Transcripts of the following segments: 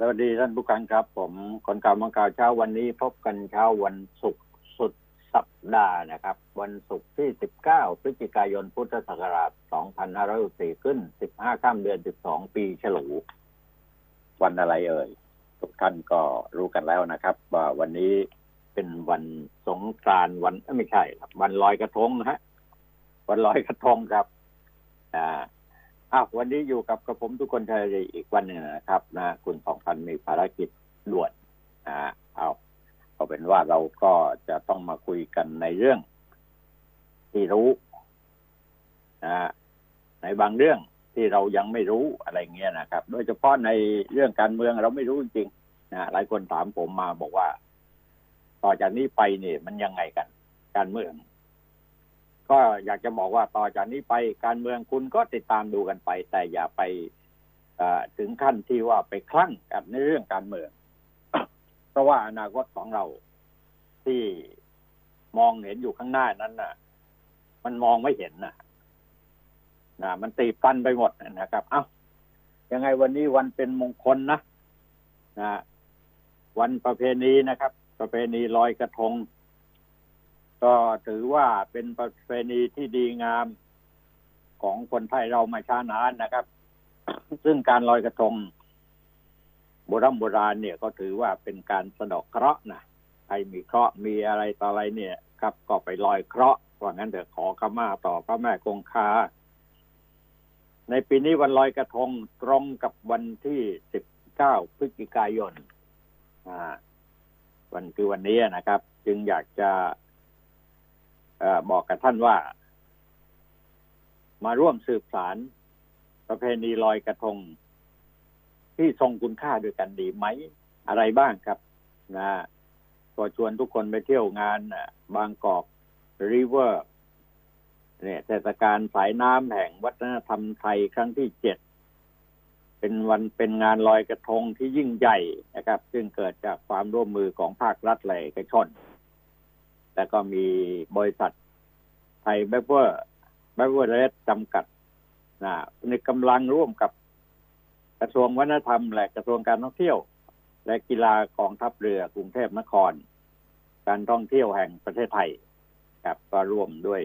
สวัสดีท่านผู้ฟังครับ ผมคนข่าวมังข่าวเช้าวันนี้พบกันเช้าวันศุกร์สุดสัปดาห์นะครับ วันศุกร์ที่ 19 พฤศจิกายนพุทธศักราช 2564 ขึ้น 15 ข้ามเดือน 12 ปีฉลู วันอะไรเอ่ย ทุกท่านก็รู้กันแล้วนะครับว่าวันนี้เป็นวันสงกรานต์วันไม่ใช่ครับ วันลอยกระทงนะฮะวันลอยกระทงครับ อ่า อ้าววันนี้อยู่กับกระผมทุกคนไทยอีกวันหนึ่งนะครับ นะ คุณสองพันมีภารกิจด่วนอ่าเอาก็เป็นว่าเราก็จะต้องมาคุยกันในเรื่อง ที่รู้นะในบางเรื่องที่เรายังไม่รู้อะไรเงี้ยนะครับ โดยเฉพาะในเรื่องการเมืองเราไม่รู้จริงๆนะหลายคนถามผมมาบอกว่า ต่อจากนี้ไปเนี่ยมันยังไงกัน การเมือง ก็อยากจะบอกว่าต่อจากนี้ไปการเมืองคุณก็ติดตามดูกันไป แต่อย่าไปถึงขั้นที่ว่าไปคลั่งกับในเรื่องการเมือง เพราะว่าอนาคตของเราที่มองเห็นอยู่ข้างหน้านั้นน่ะ มันมองไม่เห็นน่ะนะมันตีบตันไปหมดนะครับ เอ้ายังไงวันนี้วันเป็นมงคลนะนะวันประเพณีนะครับ ประเพณีลอยกระทง ก็ถือว่าเป็นประเพณีที่ดีงามของคนไทยเรามาช้านานนะครับ ซึ่งการลอยกระทงโบราณโบราณเนี่ยก็ถือว่าเป็นการสะดอกเคราะห์นะใครมีเคราะห์มีอะไรต่ออะไรเนี่ยครับ ก็ไปลอยเคราะห์เพราะงั้นเดี๋ยวขอขมาต่อพระแม่คงคา ในปีนี้วันลอยกระทงตรงกับวันที่19พฤศจิกายน อ่า วันคือวันนี้นะครับ จึงอยากจะ บอกกับท่านว่า มาร่วมสืบสาร ประเพณีลอยกระทง ที่ทรงคุณค่าด้วยกันดีไหม อะไรบ้างครับ นะก็ชวนทุกคนไปเที่ยวงานบางกอกริเวอร์เนี่ยเทศกาลสายน้ำแห่งวัฒนธรรมไทยครั้งที่เจ็ดเป็นวันเป็นงานลอยกระทงที่ยิ่งใหญ่นะครับ ซึ่งเกิดจากความร่วมมือของภาครัฐและเอกชน แล้วก็มีบริษัทไทยเบเวอร์เบเวอร์เรสจำกัดนะในกำลังร่วมกับกระทรวงวัฒนธรรม และกระทรวงการท่องเที่ยว และกีฬากองทัพเรือกรุงเทพนคร การท่องเที่ยวแห่งประเทศไทยครับก็ร่วมด้วย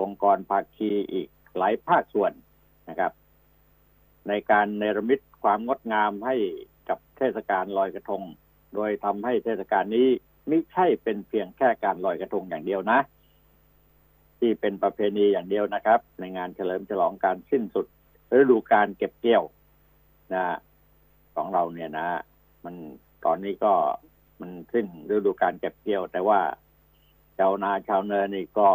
องค์กรภาคีอีกหลายภาคส่วนนะครับ ในการเนรมิตความงดงามให้กับเทศกาลลอยกระทง โดยทำให้เทศกาลนี้ ม่ใช่เป็นเพียงแค่การลอยกระทงอย่างเดียวนะ ที่เป็นประเพณีอย่างเดียวนะครับ ในงานเฉลิมฉลองการสิ้นสุดฤดูการเก็บเกี่ยวนะของเราเนี่ยนะ มันตอนนี้ก็มันสิ้นฤดูการเก็บเกี่ยว แต่ว่าชาวนาชาวเนินนี่ก็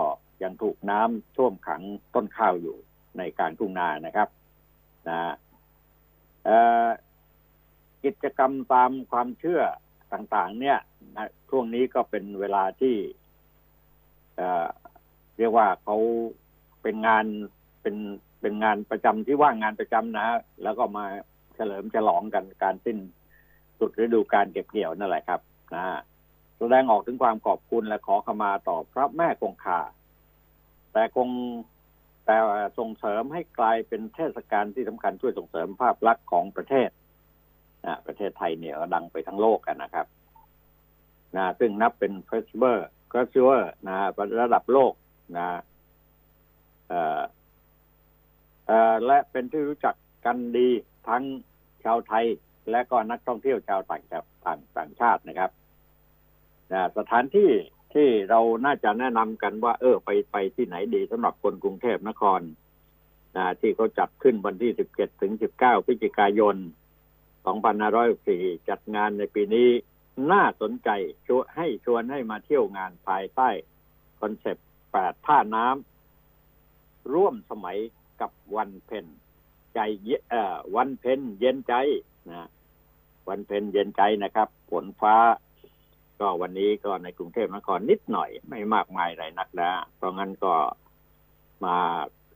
ยังถูกน้ำท่วมขังต้นข้าวอยู่ในการทุ่งนานะครับ นะกิจกรรมตามความเชื่อ ต่างๆ เนี่ยนะช่วงนี้ก็เป็นเวลาที่เรียกว่าเขาเป็นงานเป็นเป็นงานประจำที่ว่างงานประจำนะ แล้วก็มาเฉลิมฉลองกันการสิ้นสุดฤดูการเก็บเกี่ยวนั่นแหละครับนะแสดงออกถึงความขอบคุณและขอขมาต่อพระแม่คงคาแต่คงแต่ส่งเสริมให้กลายเป็นเทศกาลที่สำคัญช่วยส่งเสริมภาพลักษณ์ของประเทศ นะประเทศไทยเนี่ยดังไปทั้งโลกกันนะครับนะซึ่งนับเป็นเฟสติวัลเฟสติวัลนะระดับโลกนะเอ่อเอ่อและเป็นที่รู้จักกันดีทั้งชาวไทย และก็นักท่องเที่ยวชาวต่างชาติต่างต่างชาตินะครับนะสถานที่ที่เราน่าจะแนะนำกันว่า เออ ไปไปที่ไหนดีสำหรับคนกรุงเทพนครนะที่เขาจัดขึ้นวันที่17ถึง19พฤศจิกายน 2564 จัดงานในปีนี้น่าสนใจชวนให้ชวนให้มาเที่ยวงานภายใต้ คอนเซปต์แปดท่าน้ำร่วมสมัยกับวันเพ็ญใจเอ่อวันเพ็ญเย็นใจนะวันเพ็ญเย็นใจนะครับฝนฟ้า ก็วันนี้ก็ในกรุงเทพมหานครนิดหน่อย ไม่มากมายอะไรนักนะเพราะงั้นก็มา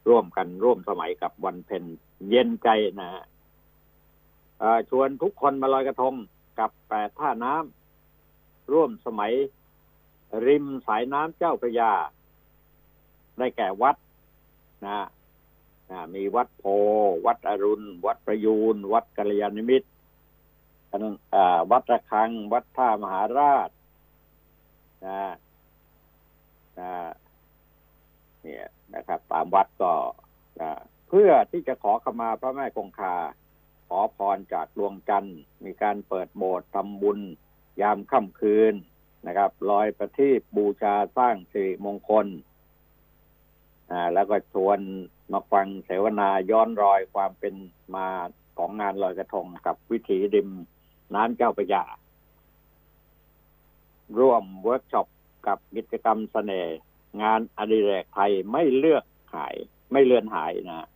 ร่วมกันร่วมสมัยกับวันเพ็ญเย็นใจนะ ชวนทุกคนมาลอยกระทงกับแปดท่าน้ำร่วมสมัย ริมสายน้ำเจ้าพระยา ได้แก่วัดนะนะมีวัดโพ วัดอรุณ วัดประยูน วัดกัลยาณมิตรวัดระฆัง วัดท่ามหาราชนะนะเนี่ยนะครับ ตามวัดก็นะเพื่อที่จะขอขมาพระแม่คงคา ขอพรจากดวงจันทร์ มีการเปิดโบสถ์ทำบุญ ยามค่ำคืนนะครับลอยประทีปบูชาสร้างสิริมงคลอ่าแล้วก็ชวนมาฟังเสวนาย้อนรอยความเป็นมาของงานลอยกระทงกับวิถีริมน้ำเจ้าประยา ร่วมเวิร์กช็อปกับกิจกรรมเสน่ห์งานอดิเรกไทยไม่เลือกหาย ไม่เลือนหายนะ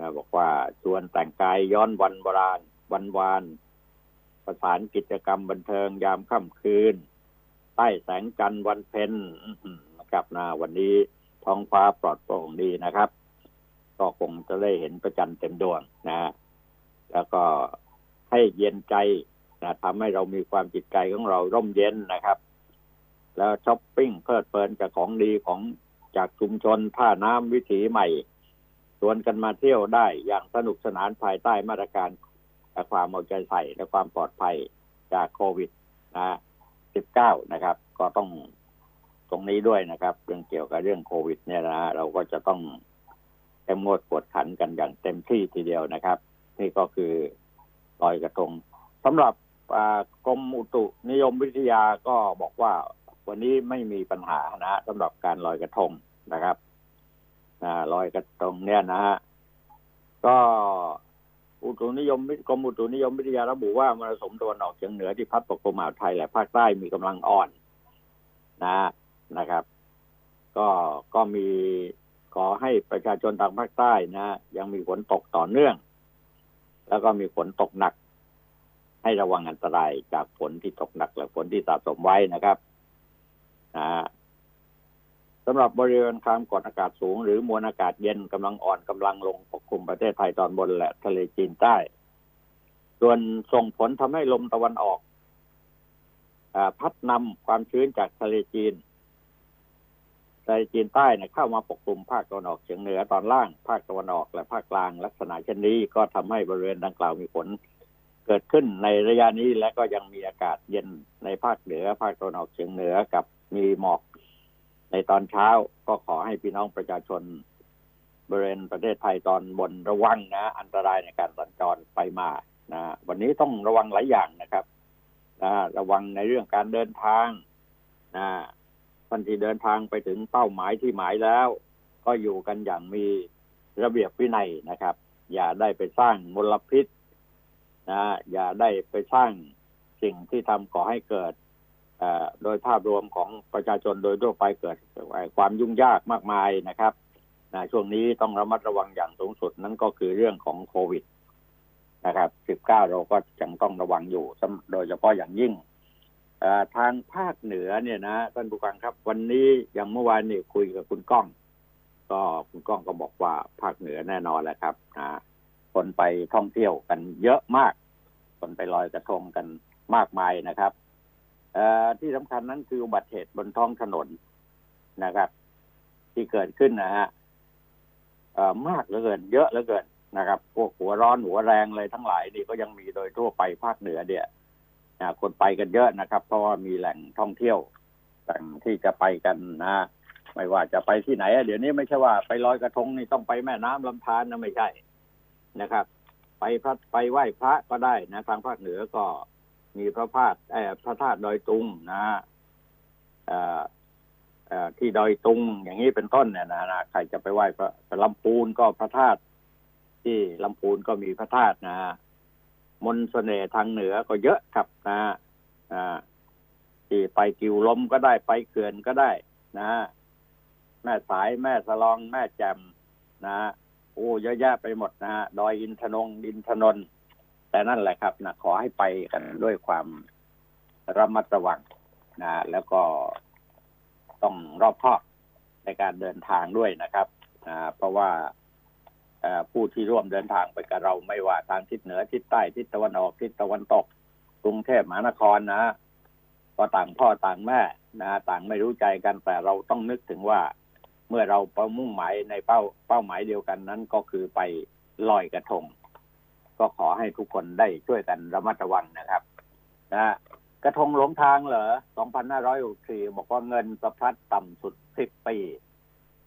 นะบอกว่าชวนแต่งกายย้อนวันโบราณวันวาน ประสานกิจกรรมบันเทิงยามค่ำคืน ใต้แสงจันทร์วันเพ็ญนะครับนะวันนี้ท้องฟ้าปลอดโปร่งดีนะครับ ก็คงจะได้เห็นพระจันทร์เต็มดวงนะฮะแล้วก็ให้เย็นใจนะทำให้เรามีความจิตใจของเราร่มเย็นนะครับ แล้วช้อปปิ้งเพลิดเพลินกับของดีของจากชุมชนท่าน้ำวิถีใหม่ ชวนกันมาเที่ยวได้อย่างสนุกสนานภายใต้มาตรการความเอาใจใส่และความปลอดภัยจากโควิดนะ19นะครับ ก็ต้องตรงนี้ด้วยนะครับ เรื่องเกี่ยวกับเรื่องโควิด เนี่ยนะเราก็จะต้องเข้มงวดกวดขันกันอย่างเต็มที่ทีเดียวนะครับ นี่ก็คือลอยกระทงสำหรับกรมอุตุนิยมวิทยาก็บอกว่าวันนี้ไม่มีปัญหานะสำหรับการลอยกระทงนะครับ ลอยกระทงเนี่ยนะฮะก็อุตุนิยมกรมอุตุนิยมวิทยาระบุว่ามรสุมตะวันออกเฉียงเหนือที่พัดปกคลุมอ่าวไทยและภาคใต้มีกำลังอ่อน นะนะครับ ก็ก็มีขอให้ประชาชนทางภาคใต้นะ ยังมีฝนตกต่อเนื่อง แล้วก็มีฝนตกหนัก ให้ระวังอันตรายจากฝนที่ตกหนักและฝนที่สะสมไว้นะครับ นะำหรับบริเวณความกดอากาศสูง หรือมวลอากาศเย็นกำลังอ่อนกำลังลงปกคลุมประเทศไทยตอนบนและทะเลจีนใต้ ส่วนส่งผลทำให้ลมตะวันออกอพัดนำความชื้นจากทะเลจีนทะเลจีนใต้เนี่ยเข้ามาปกคลุมภาคตะวันออกเฉียงเหนือตอนล่าง ภาคตะวันออกและภาคกลางลักษณะเช่นนี้ก็ทำให้บริเวณดังกล่าวมีฝนเกิดขึ้นในระยะนี้และก็ยังมีอากาศเย็นในภาคเหนือ ภาคตะวันออกเฉียงเหนือกับมีหมอก ในตอนเช้าก็ขอให้พี่น้องประชาชนบริเวณประเทศไทยตอนบนระวังนะ อันตรายในการสัญจรไปมานะวันนี้ต้องระวังหลายอย่างนะครับนะระวังในเรื่องการเดินทางนะท่านที่เดินทางไปถึงเป้าหมายที่หมายแล้ว ก็อยู่กันอย่างมีระเบียบวินัยนะครับ อย่าได้ไปสร้างมลพิษนะอย่าได้ไปสร้างสิ่งที่ทำก่อให้เกิด โดยภาพรวมของประชาชนโดยทั่วไปเกิดความยุ่งยากมากมายนะครับนะช่วงนี้ต้องระมัดระวังอย่างสูงสุดนั่นก็คือเรื่องของโควิดนะครับ 19 เราก็ยังต้องระวังอยู่ โดยเฉพาะอย่างยิ่งทางภาคเหนือเนี่ยนะท่านผู้ฟังครับ วันนี้อย่างเมื่อวานนี่คุยกับคุณก้อง ก็คุณก้องก็บอกว่าภาคเหนือแน่นอนแหละครับนะคนไปท่องเที่ยวกันเยอะมาก คนไปลอยกระทงกันมากมายนะครับ ที่สำคัญนั้นคืออุบัติเหตุบนท้องถนนนะครับ ที่เกิดขึ้นนะฮะมากเหลือเกิน เยอะเหลือเกินนะครับ พวกหัวร้อนหัวแรงเลยทั้งหลายนี่ก็ยังมีโดยทั่วไปภาคเหนือเนี่ยนะคนไปกันเยอะนะครับ เพราะว่ามีแหล่งท่องเที่ยวแหล่งที่จะไปกันนะไม่ว่าจะไปที่ไหนเดี๋ยวนี้ไม่ใช่ว่าไปลอยกระทงนี่ต้องไปแม่น้ำลำธารนะไม่ใช่นะครับ ไปพระไปไหว้พระก็ได้นะทางภาคเหนือก็ มีพระธาตุเออพระธาตุดอยตุงนะเอ่อเอ่อที่ดอยตุงอย่างนี้เป็นต้นเนี่ยนะนะใครจะไปไหว้พระลำพูนก็พระธาตุที่ลำพูนก็มีพระธาตุนะฮะมนต์เสน่ห์ทางเหนือก็เยอะครับนะฮะอ่าที่ไปกิวลมก็ได้ไปเขื่อนก็ได้นะฮะแม่สายแม่สลองแม่แจ่มนะฮะโอ้เยอะแยะไปหมดนะฮะดอยอินทนงอินทนนท์ แต่นั่นแหละครับนะขอให้ไปกันด้วยความระมัดระวังนะแล้วก็ต้องรอบคอบในการเดินทางด้วยนะครับอ่าเพราะว่าเอ่อผู้ที่ร่วมเดินทางไปกับเราไม่ว่าทางทิศเหนือทิศใต้ทิศตะวันออกทิศตะวันตก กรุงเทพมหานครนะก็ต่างพ่อต่างแม่นะต่างไม่รู้ใจกันแต่เราต้องนึกถึงว่า เมื่อเราเป้ามุ่งหมายในเป้าเป้าหมายเดียวกันนั้นก็คือไปลอยกระทง ก็ขอให้ทุกคนได้ช่วยกันระมัดระวังนะครับนะกระทงหลงทางเหรอ 2,564 บอกว่าเงินสะพัดต่ำสุด 10 ปี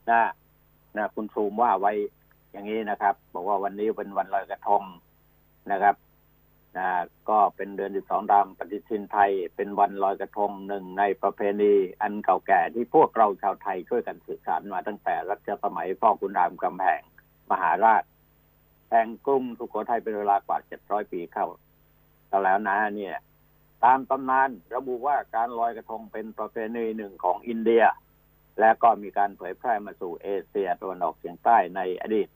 นะนะคุณชูมว่าไว้อย่างนี้นะครับ บอกว่าวันนี้เป็นวันลอยกระทงนะครับนะก็เป็นเดือนที่สองตามปฏิทินไทย เป็นวันลอยกระทงหนึ่งในประเพณีอันเก่าแก่ที่พวกเราชาวไทยช่วยกันสืบสานมาตั้งแต่รัชสมัยพ่อคุณรามกำแพงมหาราช แห่งกรุงสุโขทัยเป็นเวลากว่า700ปีเข้าแล้วนะเนี่ย ตามตำนานระบุว่าการลอยกระทงเป็นประเพณีหนึ่งของอินเดีย และก็มีการเผยแพร่มาสู่เอเชียตะวันออกเฉียงใต้ในอดีต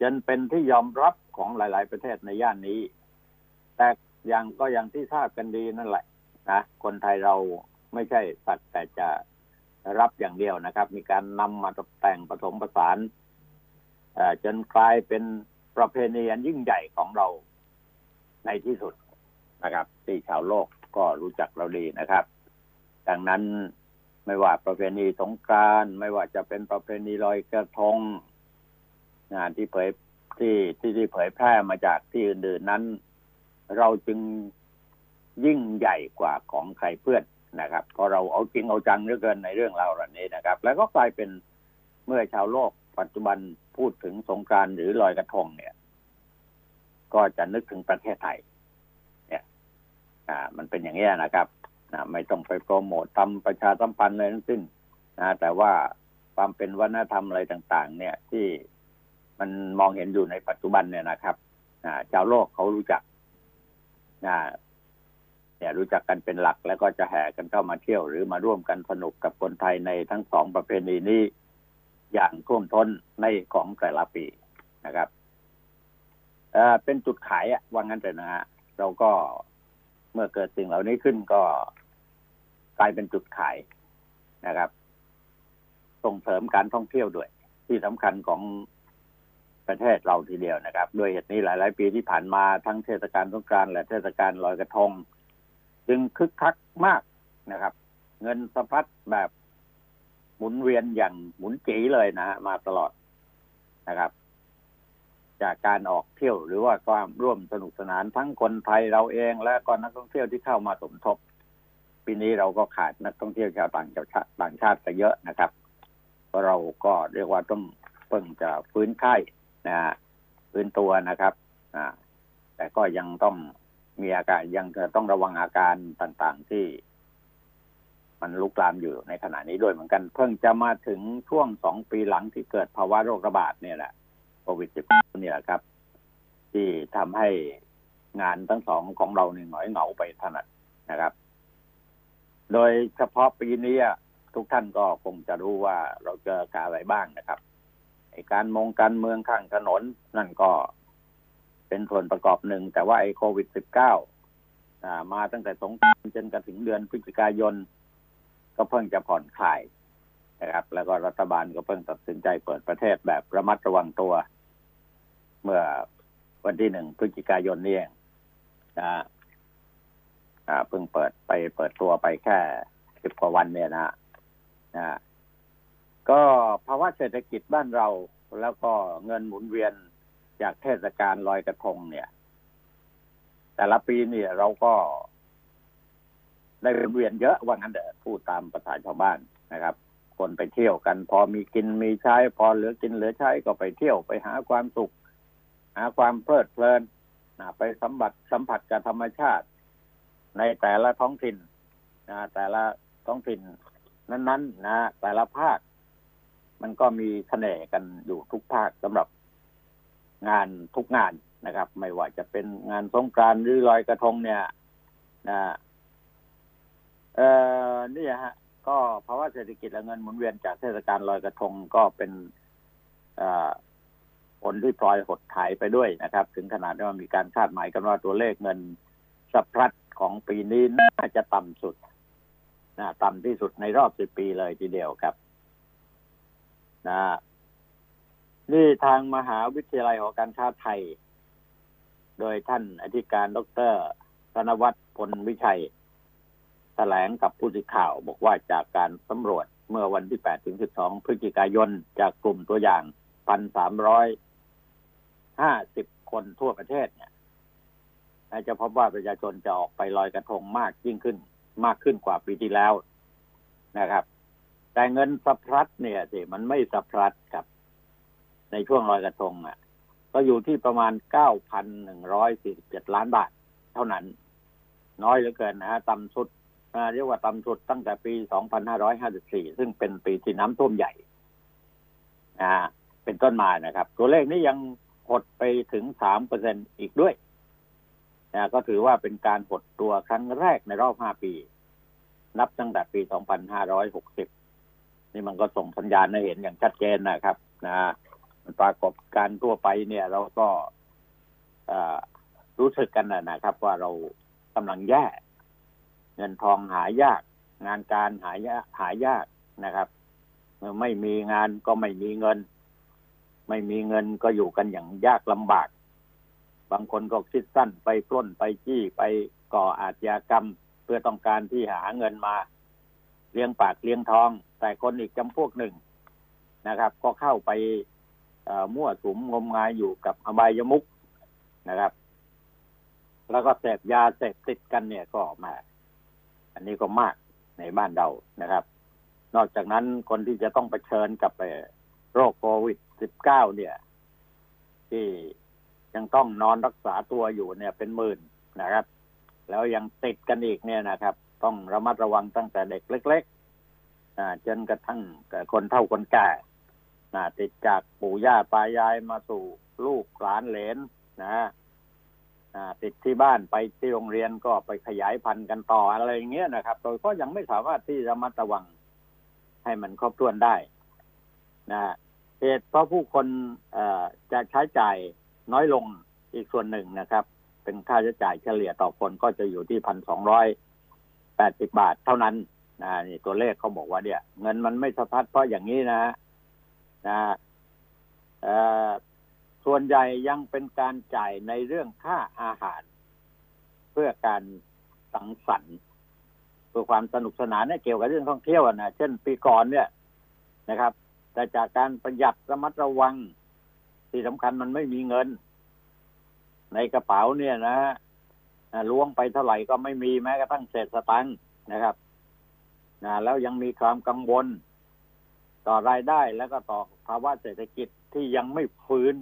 จนเป็นที่ยอมรับของหลาย ๆ ประเทศในย่านนี้ แต่อย่างก็อย่างที่ทราบกันดีนั่นแหละนะคนไทยเราไม่ใช่สักแต่จะรับอย่างเดียวนะครับ มีการนำมาตกแต่งผสมผสานจนกลายเป็น ประเพณีอันยิ่งใหญ่ของเราในที่สุดนะครับที่ชาวโลกก็รู้จักเราดีนะครับ ดังนั้นไม่ว่าประเพณีสงกรานต์ไม่ว่าจะเป็นประเพณีลอยกระทงงานที่เผยที่ที่ที่เผยแพร่มาจากที่อื่นๆนั้น เราจึงยิ่งใหญ่กว่าของใครเพื่อนนะครับเพราะเราเอาจริงเอาจังเหลือเกินในเรื่องราวเหล่านี้นะครับ แล้วก็กลายเป็นเมื่อชาวโลก ปัจจุบันพูดถึงสงกรานต์หรือลอยกระทงเนี่ย ก็จะนึกถึงประเทศไทย เนี่ย อ่า มันเป็นอย่างนี้นะครับนะไม่ต้องไปโปรโมททำประชาสัมพันธ์เลยทั้งสิ้นนะแต่ว่าความเป็นวัฒนธรรมอะไรต่าง ๆ เนี่ยที่มันมองเห็นอยู่ในปัจจุบันเนี่ยนะครับอ่าชาวโลกเขารู้จักนะเนี่ยรู้จักกันเป็นหลักแล้วก็จะแห่กันเข้ามาเที่ยว หรือมาร่วมกันสนุกกับคนไทยในทั้งสองประเพณีนี้ อย่างท่วมท้นในของแต่ละปีนะครับเอ่อเป็นจุดขายอะว่างั้นเลยนะฮะเราก็เมื่อเกิดสิ่งเหล่านี้ขึ้นก็กลายเป็นจุดขายนะครับ ส่งเสริมการท่องเที่ยวด้วย ที่สำคัญของประเทศเราทีเดียวนะครับ ด้วยเหตุนี้หลาย ๆ ปีที่ผ่านมาทั้งเทศกาลสงกรานต์และเทศกาลลอยกระทง จึงคึกคักมากนะครับ เงินสะพัดแบบ หมุนเวียนอย่างหมุนจีเลยนะฮะมาตลอดนะครับ จากการออกเที่ยวหรือว่าความร่วมสนุกสนานทั้งคนไทยเราเองและก็นักท่องเที่ยวที่เข้ามาสมทบปีนี้เราก็ขาดนักท่องเที่ยวชาวต่างชาติต่างชาติไปเยอะนะครับเราก็เรียกว่าต้องเพิ่งจะฟื้นไข้นะฮะฟื้นตัวนะครับ อ่า แต่ก็ยังต้องมีอาการยังจะต้องระวังอาการต่างๆที่ มันลุกลามอยู่ในขณะนี้ด้วยเหมือนกัน เพิ่งจะมาถึงช่วงสองปีหลังที่เกิดภาวะโรคระบาดเนี่ยแหละโควิด -19 เนี่ยแหละครับ ที่ทำให้งานทั้งสองของเราเนี่ยหงอยเหงาไปถนัดนะครับ โดยเฉพาะปีนี้ทุกท่านก็คงจะรู้ว่าเราเจอการอะไรบ้างนะครับไอการมงการเมืองข้างถนนนั่นก็เป็นส่วนประกอบหนึ่ง แต่ว่าไอโควิด -19 มาตั้งแต่สงกรานต์จนกระถึงเดือนพฤศจิกายน ก็เพิ่งจะผ่อนคลายนะครับ แล้วก็รัฐบาลก็เพิ่งตัดสินใจเปิดประเทศแบบระมัดระวังตัว เมื่อวันที่หนึ่งพฤศจิกายนนี่เองนะอ่าเพิ่งเปิดไปเปิดตัวไปแค่สิบกว่าวันเนี่ยนะนะก็ภาวะเศรษฐกิจบ้านเราแล้วก็เงินหมุนเวียนจากเทศกาลลอยกระทงเนี่ย แต่ละปีเนี่ยเราก็ ได้หมุนเวียนเยอะว่างั้นเด้อพูดตามภาษาชาวบ้านนะครับ คนไปเที่ยวกัน พอมีกินมีใช้พอเหลือกินเหลือใช้ก็ไปเที่ยวไปหาความสุข หาความเพลิดเพลินนะไปสัมผัสสัมผัสกับธรรมชาติ ในแต่ละท้องถิ่นนะแต่ละท้องถิ่น นั้นๆนะแต่ละภาค มันก็มีเสน่ห์กันอยู่ทุกภาคสำหรับงานทุกงานนะครับ ไม่ว่าจะเป็นงานสงกรานต์หรือลอยกระทงเนี่ยนะ เอ่อนี่ฮะ ก็ภาวะเศรษฐกิจและเงินหมุนเวียนจากเทศกาลลอยกระทงก็เป็นผลที่พลอยหดหายไปด้วยนะครับ ถึงขนาดที่ว่ามีการคาดหมายกันว่าตัวเลขเงินสะพัดของปีนี้น่าจะต่ำสุดนะต่ำที่สุดในรอบสิบปีเลยทีเดียวครับนะนี่ทางมหาวิทยาลัยหอการค้าไทย โดยท่านอธิการดรธนวัฒน์พลวิชัย แถลงกับผู้สื่อข่าวบอกว่าจากการสำรวจเมื่อวันที่ 8 ถึง 12 พฤศจิกายน จากกลุ่มตัวอย่าง 1,350 คนทั่วประเทศเนี่ยจะพบว่าประชาชนจะออกไปลอยกระทงมากยิ่งขึ้น มากขึ้นกว่าปีที่แล้วนะครับ แต่เงินสะพัดเนี่ยสิมันไม่สะพัดครับ ในช่วงลอยกระทงอะ ก็อยู่ที่ประมาณเก้าพันหนึ่งร้อยสี่สิบเจ็ดล้านบาท เท่านั้น น้อยเหลือเกินนะฮะต่ำสุด เรียกว่าต่ำสุดตั้งแต่ปี 2554 ซึ่งเป็นปีที่น้ำท่วมใหญ่นะเป็นต้นมานะครับ ตัวเลขนี้ยังหดไปถึง3เปอร์เซ็นอีกด้วยนะก็ถือว่าเป็นการหดตัวครั้งแรกในรอบ 5 ปี นับตั้งแต่ปี 2560 นี่มันก็ส่งสัญญาณให้เห็นอย่างชัดเจนนะครับ นะปรากฏการทั่วไปเนี่ยเราก็รู้สึกกันนะครับ ว่าเรากำลังแย่ เงินทองหายาก งานการหายากหายากนะครับเมื่อไม่มีงานก็ไม่มีเงิน ไม่มีเงินก็อยู่กันอย่างยากลำบาก บางคนก็คิดสั้นไปปล้นไปจี้ไปก่ออาชญากรรม เพื่อต้องการที่หาเงินมาเลี้ยงปากเลี้ยงทอง แต่คนอีกจำพวกหนึ่งนะครับ ก็เข้าไปมั่วสุมงมงายอยู่กับอบายมุกนะครับ แล้วก็เสพยาเสพติดกันเนี่ยก็มา อันนี้ก็มากในบ้านเรานะครับ นอกจากนั้นคนที่จะต้องเผชิญกับโรคโควิด -19 เนี่ย ที่ยังต้องนอนรักษาตัวอยู่เนี่ยเป็นหมื่นนะครับ แล้วยังติดกันอีกเนี่ยนะครับ ต้องระมัดระวังตั้งแต่เด็กเล็กๆจนกระทั่งคนเฒ่าคนแก่ติดจากปู่ย่าตายายมาสู่ลูกหลานเหลนนะ ติดที่บ้านไปที่โรงเรียนก็ไปขยายพันธุ์กันต่ออะไรอย่างเงี้ยนะครับโดยก็ยังไม่สามารถที่จะมัดระวังให้มันครอบถ้วนได้นะเหตุเพราะผู้คนจะใช้จ่ายน้อยลงอีกส่วนหนึ่งนะครับ เป็นค่าใช้จ่ายเฉลี่ยต่อคนก็จะอยู่ที่พันสองร้อยแปดสิบบาทเท่านั้นนะนี่ตัวเลขเขาบอกว่าเนี่ย เงินมันไม่สะพัดเพราะอย่างนี้นะนะ ส่วนใหญ่ยังเป็นการจ่ายในเรื่องค่าอาหาร เพื่อการสังสรรค์เพื่อความสนุกสนานเนี่ยเกี่ยวกับเรื่องท่องเที่ยวนะเช่นปีก่อนเนี่ยนะครับ แต่จากการประหยัดระมัดระวังที่สำคัญมันไม่มีเงิน ในกระเป๋าเนี่ยนะล้วงไปเท่าไหร่ก็ไม่มีแม้กระทั่งเศษสตังค์นะครับนะแล้วยังมีความกังวล ต่อรายได้แล้วก็ต่อภาวะเศรษฐกิจที่ยังไม่ฟื้น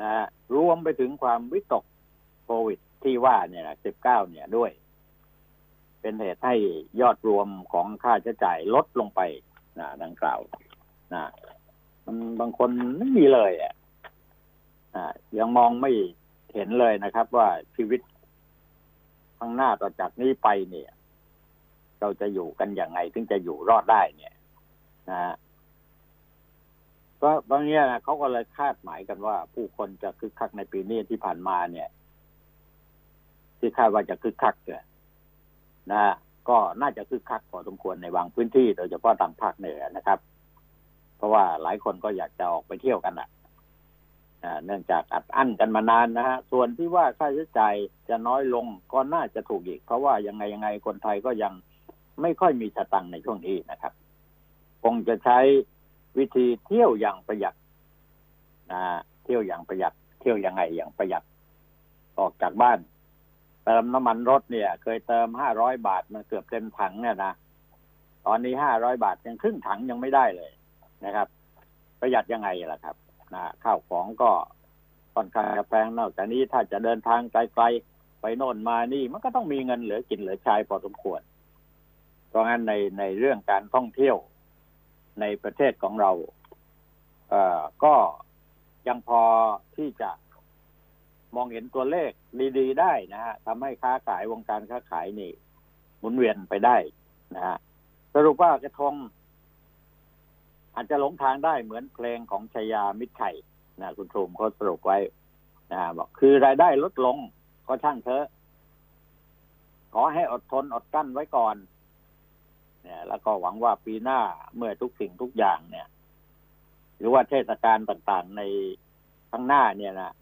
นะรวมไปถึงความวิตกโควิดที่ว่าเนี่ยสิบเก้าเนี่ยด้วย เป็นเหตุให้ยอดรวมของค่าใช้จ่ายลดลงไปนะดังกล่าวนะมันบางคนไม่มีเลยอะยังมองไม่เห็นเลยนะครับ ว่าชีวิตข้างหน้าต่อจากนี้ไปเนี่ย เราจะอยู่กันอย่างไงถึงจะอยู่รอดได้เนี่ย นะ ก็บางเนี่ยเขาก็เลยคาดหมายกันว่า ผู้คนจะคึกคักในปีนี้ที่ผ่านมาเนี่ย ที่คาดว่าจะคึกคักเนี่ยนะก็น่าจะคึกคักพอสมควรในบางพื้นที่โดยเฉพาะทางภาคเหนือนะครับ เพราะว่าหลายคนก็อยากจะออกไปเที่ยวกันอะเนื่องจากอัดอั้นกันมานานนะฮะ ส่วนที่ว่าค่าใช้จ่ายจะน้อยลงก็น่าจะถูกอีก เพราะว่ายังไงยังไงคนไทยก็ยังไม่ค่อยมีสตังค์ในช่วงนี้นะครับ คงจะใช้ วิธีเที่ยวอย่างประหยัดนะเที่ยวอย่างประหยัด เที่ยวยังไงอย่างประหยัด ออกจากบ้าน เติมน้ำมันรถเนี่ย เคยเติมห้าร้อยบาทมันเกือบเต็มถังเนี่ยนะตอนนี้ห้าร้อยบาทยังครึ่งถังยังไม่ได้เลยนะครับ ประหยัดยังไงล่ะครับนะข้าวของก็ค่อนข้างแพงนอกจากนี้ถ้าจะเดินทางไกลๆไปโน่นมานี่ มันก็ต้องมีเงินเหลือกินเหลือใช้พอสมควรเพราะงั้นในในเรื่องการท่องเที่ยว ในประเทศของเราเอ่อก็ยังพอที่จะมองเห็นตัวเลขดีๆได้นะฮะทำให้ค้าขายวงการค้าขายนี่หมุนเวียนไปได้นะฮะสรุปว่ากระทง อาจจะหลงทางได้เหมือนเพลงของชายามิตรไข่นะคุณทูมเขาสรุปไว้นะบอกคือรายได้ลดลงก็ช่างเถอะ ขอให้อดทนอดกั้นไว้ก่อน เนี่ย แล้วก็หวังว่าปีหน้าเมื่อทุกสิ่งทุกอย่างเนี่ย หรือว่าเทศกาลต่างๆในข้างหน้าเนี่ยนะ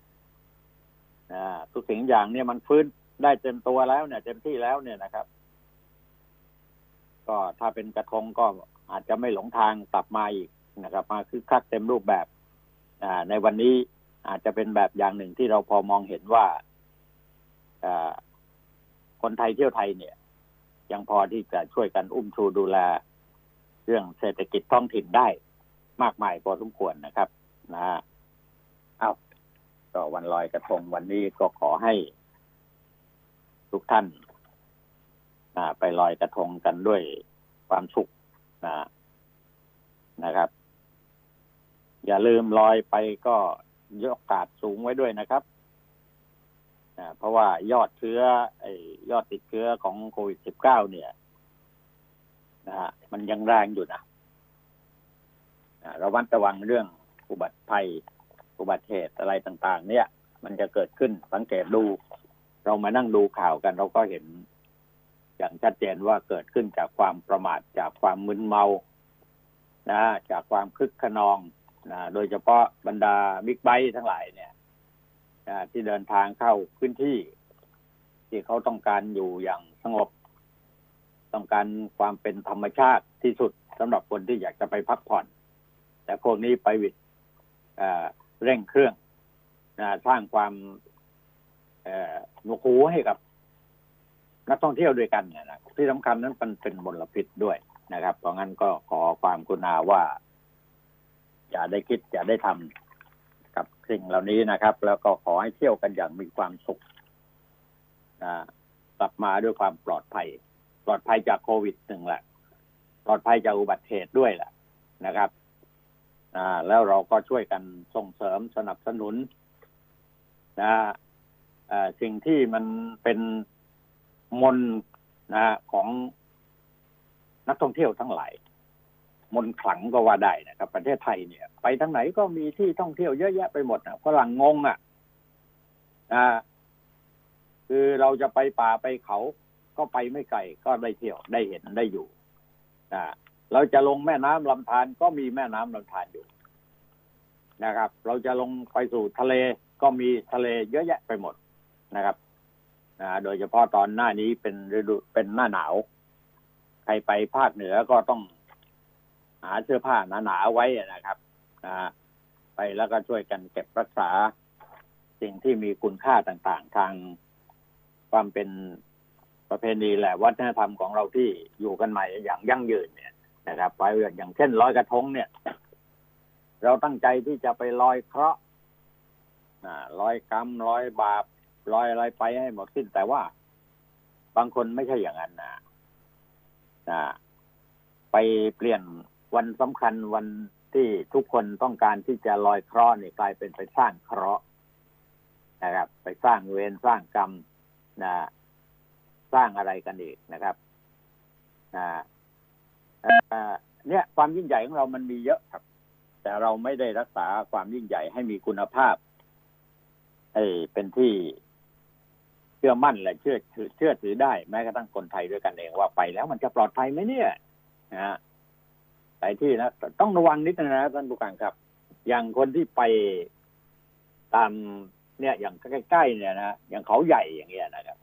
ทุกสิ่งอย่างเนี่ยมันฟื้นได้เต็มตัวแล้วเนี่ย เต็มที่แล้วเนี่ยนะครับ ก็ถ้าเป็นกระทงก็อาจจะไม่หลงทางกลับมาอีกนะครับ มาคือคักเต็มรูปแบบในวันนี้อาจจะเป็นแบบอย่างหนึ่งที่เราพอมองเห็นว่าอคนไทยเที่ยวไทยเนี่ย ยังพอที่จะช่วยกันอุ้มชูดูแล เรื่องเศรษฐกิจท้องถิ่นได้มากมายพอสมควรนะครับนะฮะเอาก็วันลอยกระทงวันนี้ก็ขอให้ ทุกท่านอ่าไปลอยกระทงกันด้วยความสุขนะนะครับ อย่าลืมลอยไปก็ยกกาดสูงไว้ด้วยนะครับ เพราะว่ายอดเชื้อไอยอดติดเชื้อของโควิด -19 เนี่ยนะฮะมันยังแรงอยู่นะอ่าระวัดระวังเรื่องอุบัติภัย อุบัติเหตุอะไรต่าง ๆ เนี่ย มันจะเกิดขึ้นสังเกตดู เรามานั่งดูข่าวกัน เราก็เห็น อย่างชัดเจนว่าเกิดขึ้นจากความประมาทจากความมึนเมา นะ จากความคึกขนองนะโดยเฉพาะบรรดาบิ๊กไบค์ทั้งหลายเนี่ย ที่เดินทางเข้าพื้นที่ ที่เขาต้องการอยู่อย่างสงบ ต้องการความเป็นธรรมชาติที่สุดสำหรับคนที่อยากจะไปพักผ่อน แต่พวกนี้ไปวิดเอ่อเร่งเครื่องสร้างความหนวกหูให้กับ นักท่องเที่ยวด้วยกันเนี่ยนะที่สำคัญนั้นมันเป็นมลพิษด้วยนะครับ เพราะงั้นก็ขอความกรุณาว่า อย่าได้คิด อย่าได้ทำ กับสิ่งเหล่านี้นะครับ แล้วก็ขอให้เที่ยวกันอย่างมีความสุขนะกลับมาด้วยความปลอดภัย ปลอดภัยจากโควิดหนึ่งแหละ ปลอดภัยจากอุบัติเหตุด้วยแหละนะครับอ่าแล้วเราก็ช่วยกันส่งเสริมสนับสนุนนะสิ่งที่มันเป็นมนนะของนักท่องเที่ยวทั้งหลาย มนขลังก็ว่าได้นะครับ ประเทศไทยเนี่ย ไปทั้งไหนก็มีที่ท่องเที่ยวเยอะแยะไปหมดนะฝรั่งงงอะอ่าคือเราจะไปป่าไปเขาก็ไปไม่ไกลก็ได้เที่ยวได้เห็นได้อยู่อ่าเราจะลงแม่น้ำลำธารก็มีแม่น้ำลำธารอยู่นะครับ เราจะลงไปสู่ทะเลก็มีทะเลเยอะแยะไปหมดนะครับอ่าโดยเฉพาะตอนหน้านี้เป็นฤดูเป็นหน้าหนาว ใครไปภาคเหนือก็ต้อง หาเสื้อผ้าหนาๆไว้นะครับไปแล้วก็ช่วยกันเก็บรักษาสิ่งที่มีคุณค่าต่างๆ ทางความเป็นประเพณีแหละวัฒนธรรมของเราที่อยู่กันใหม่อย่างยั่งยืนเนี่ยนะครับไปอย่างเช่นลอยกระทงเนี่ย เราตั้งใจที่จะไปลอยเคราะห์ลอยกรรมลอยบาปลอยอะไรไปให้หมดสิ้น แต่ว่าบางคนไม่ใช่อย่างนั้นนะนะไปเปลี่ยน วันสำคัญวันที่ทุกคนต้องการที่จะลอยเคราะห์นี่กลายเป็นไปสร้างเคราะห์นะครับ ไปสร้างเวรสร้างกรรมนะสร้างอะไรกันอีกนะครับนะเนี่ย ความยิ่งใหญ่ของเรามันมีเยอะครับ แต่เราไม่ได้รักษาความยิ่งใหญ่ให้มีคุณภาพให้เป็นที่เชื่อมั่นและเชื่อเชื่อถือได้แม้กระทั่งคนไทยด้วยกันเองว่าไปแล้วมันจะปลอดภัยไหมเนี่ยนะ ฮะไปที่นะต้องระวังนิดนึงนะท่านผู้การครับ อย่างคนที่ไปตามเนี่ย อย่างใกล้ๆเนี่ยนะอย่างเขาใหญ่อย่างเงี้ยนะครับ